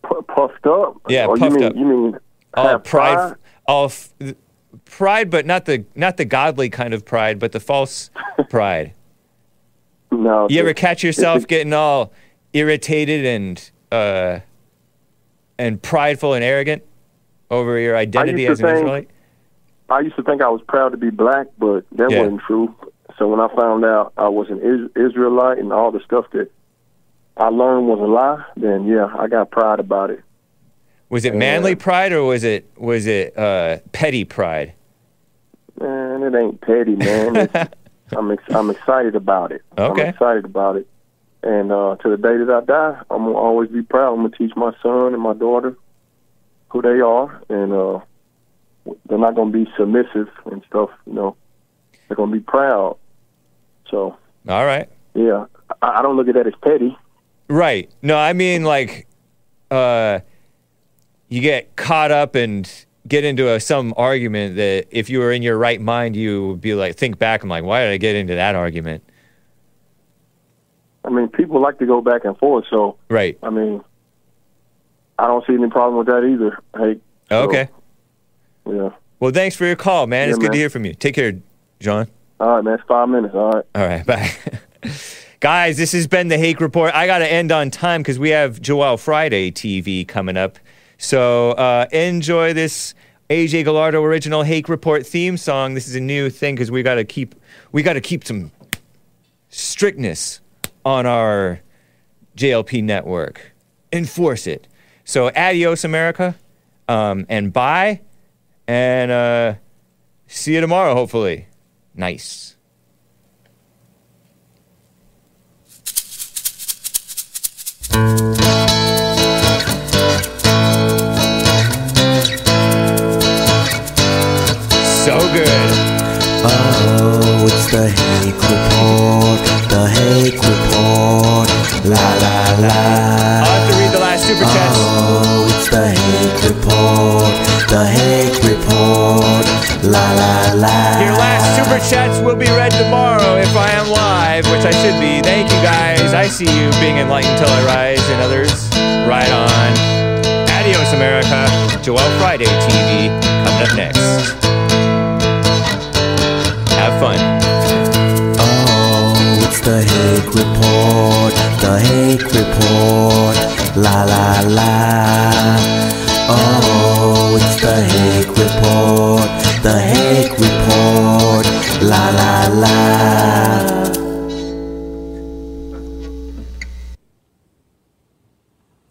K: Pu- puffed up.
A: Yeah,
K: or
A: puffed
K: you mean,
A: up.
K: You mean
A: All pride,
K: pride?
A: all f- pride, but not the not the godly kind of pride, but the false <laughs> pride.
K: No.
A: You ever catch yourself getting all irritated and uh, and prideful and arrogant over your identity as an
K: think-
A: Israelite?
K: I used to think I was proud to be black, but that
A: Yeah.
K: wasn't true. So when I found out I was an Is- Israelite and all the stuff that I learned was a lie, then yeah, I got pride about it.
A: Was it manly pride or was it was it uh, petty pride?
K: Man, it ain't petty, man. <laughs> I'm ex- I'm excited about it.
A: Okay.
K: I'm excited about it. And uh, to the day that I die, I'm gonna always be proud. I'm gonna teach my son and my daughter who they are, and uh, they're not gonna be submissive and stuff. You know, they're gonna be proud. So
A: All right.
K: yeah, I, I don't look at that as petty.
A: Right. No, I mean like uh you get caught up and get into a, some argument that if you were in your right mind you would be like think back I'm like why did I get into that argument?
K: I mean, people like to go back and forth. So
A: Right.
K: I mean, I don't see any problem with that either. Hey. so,
A: Okay.
K: Yeah.
A: Well, thanks for your call, man.
K: Yeah,
A: it's good
K: man.
A: to hear from you. Take care, John.
K: All right, man. It's five minutes. All right.
A: All right, <laughs> bye. Guys, this has been the Hake Report. I got to end on time because we have Joel Friday TV coming up. So uh, enjoy this AJ Gallardo original Hake Report theme song. This is a new thing because we got to keep we got to keep some strictness on our JLP network. Enforce it. So adios, America, um, and bye, and uh, see you tomorrow. Hopefully, nice. So
B: the Hake Report, la la la.
A: Your last super chats will be read tomorrow if I am live, which I should be. Thank you guys. I see you being enlightened till I rise, and others. Right on. Adios, America. Joel Friday TV coming up next. Have fun.
B: Oh, it's the Hake Report, the Hake Report, la la la. Oh, the Hague Report the Hague Report la la la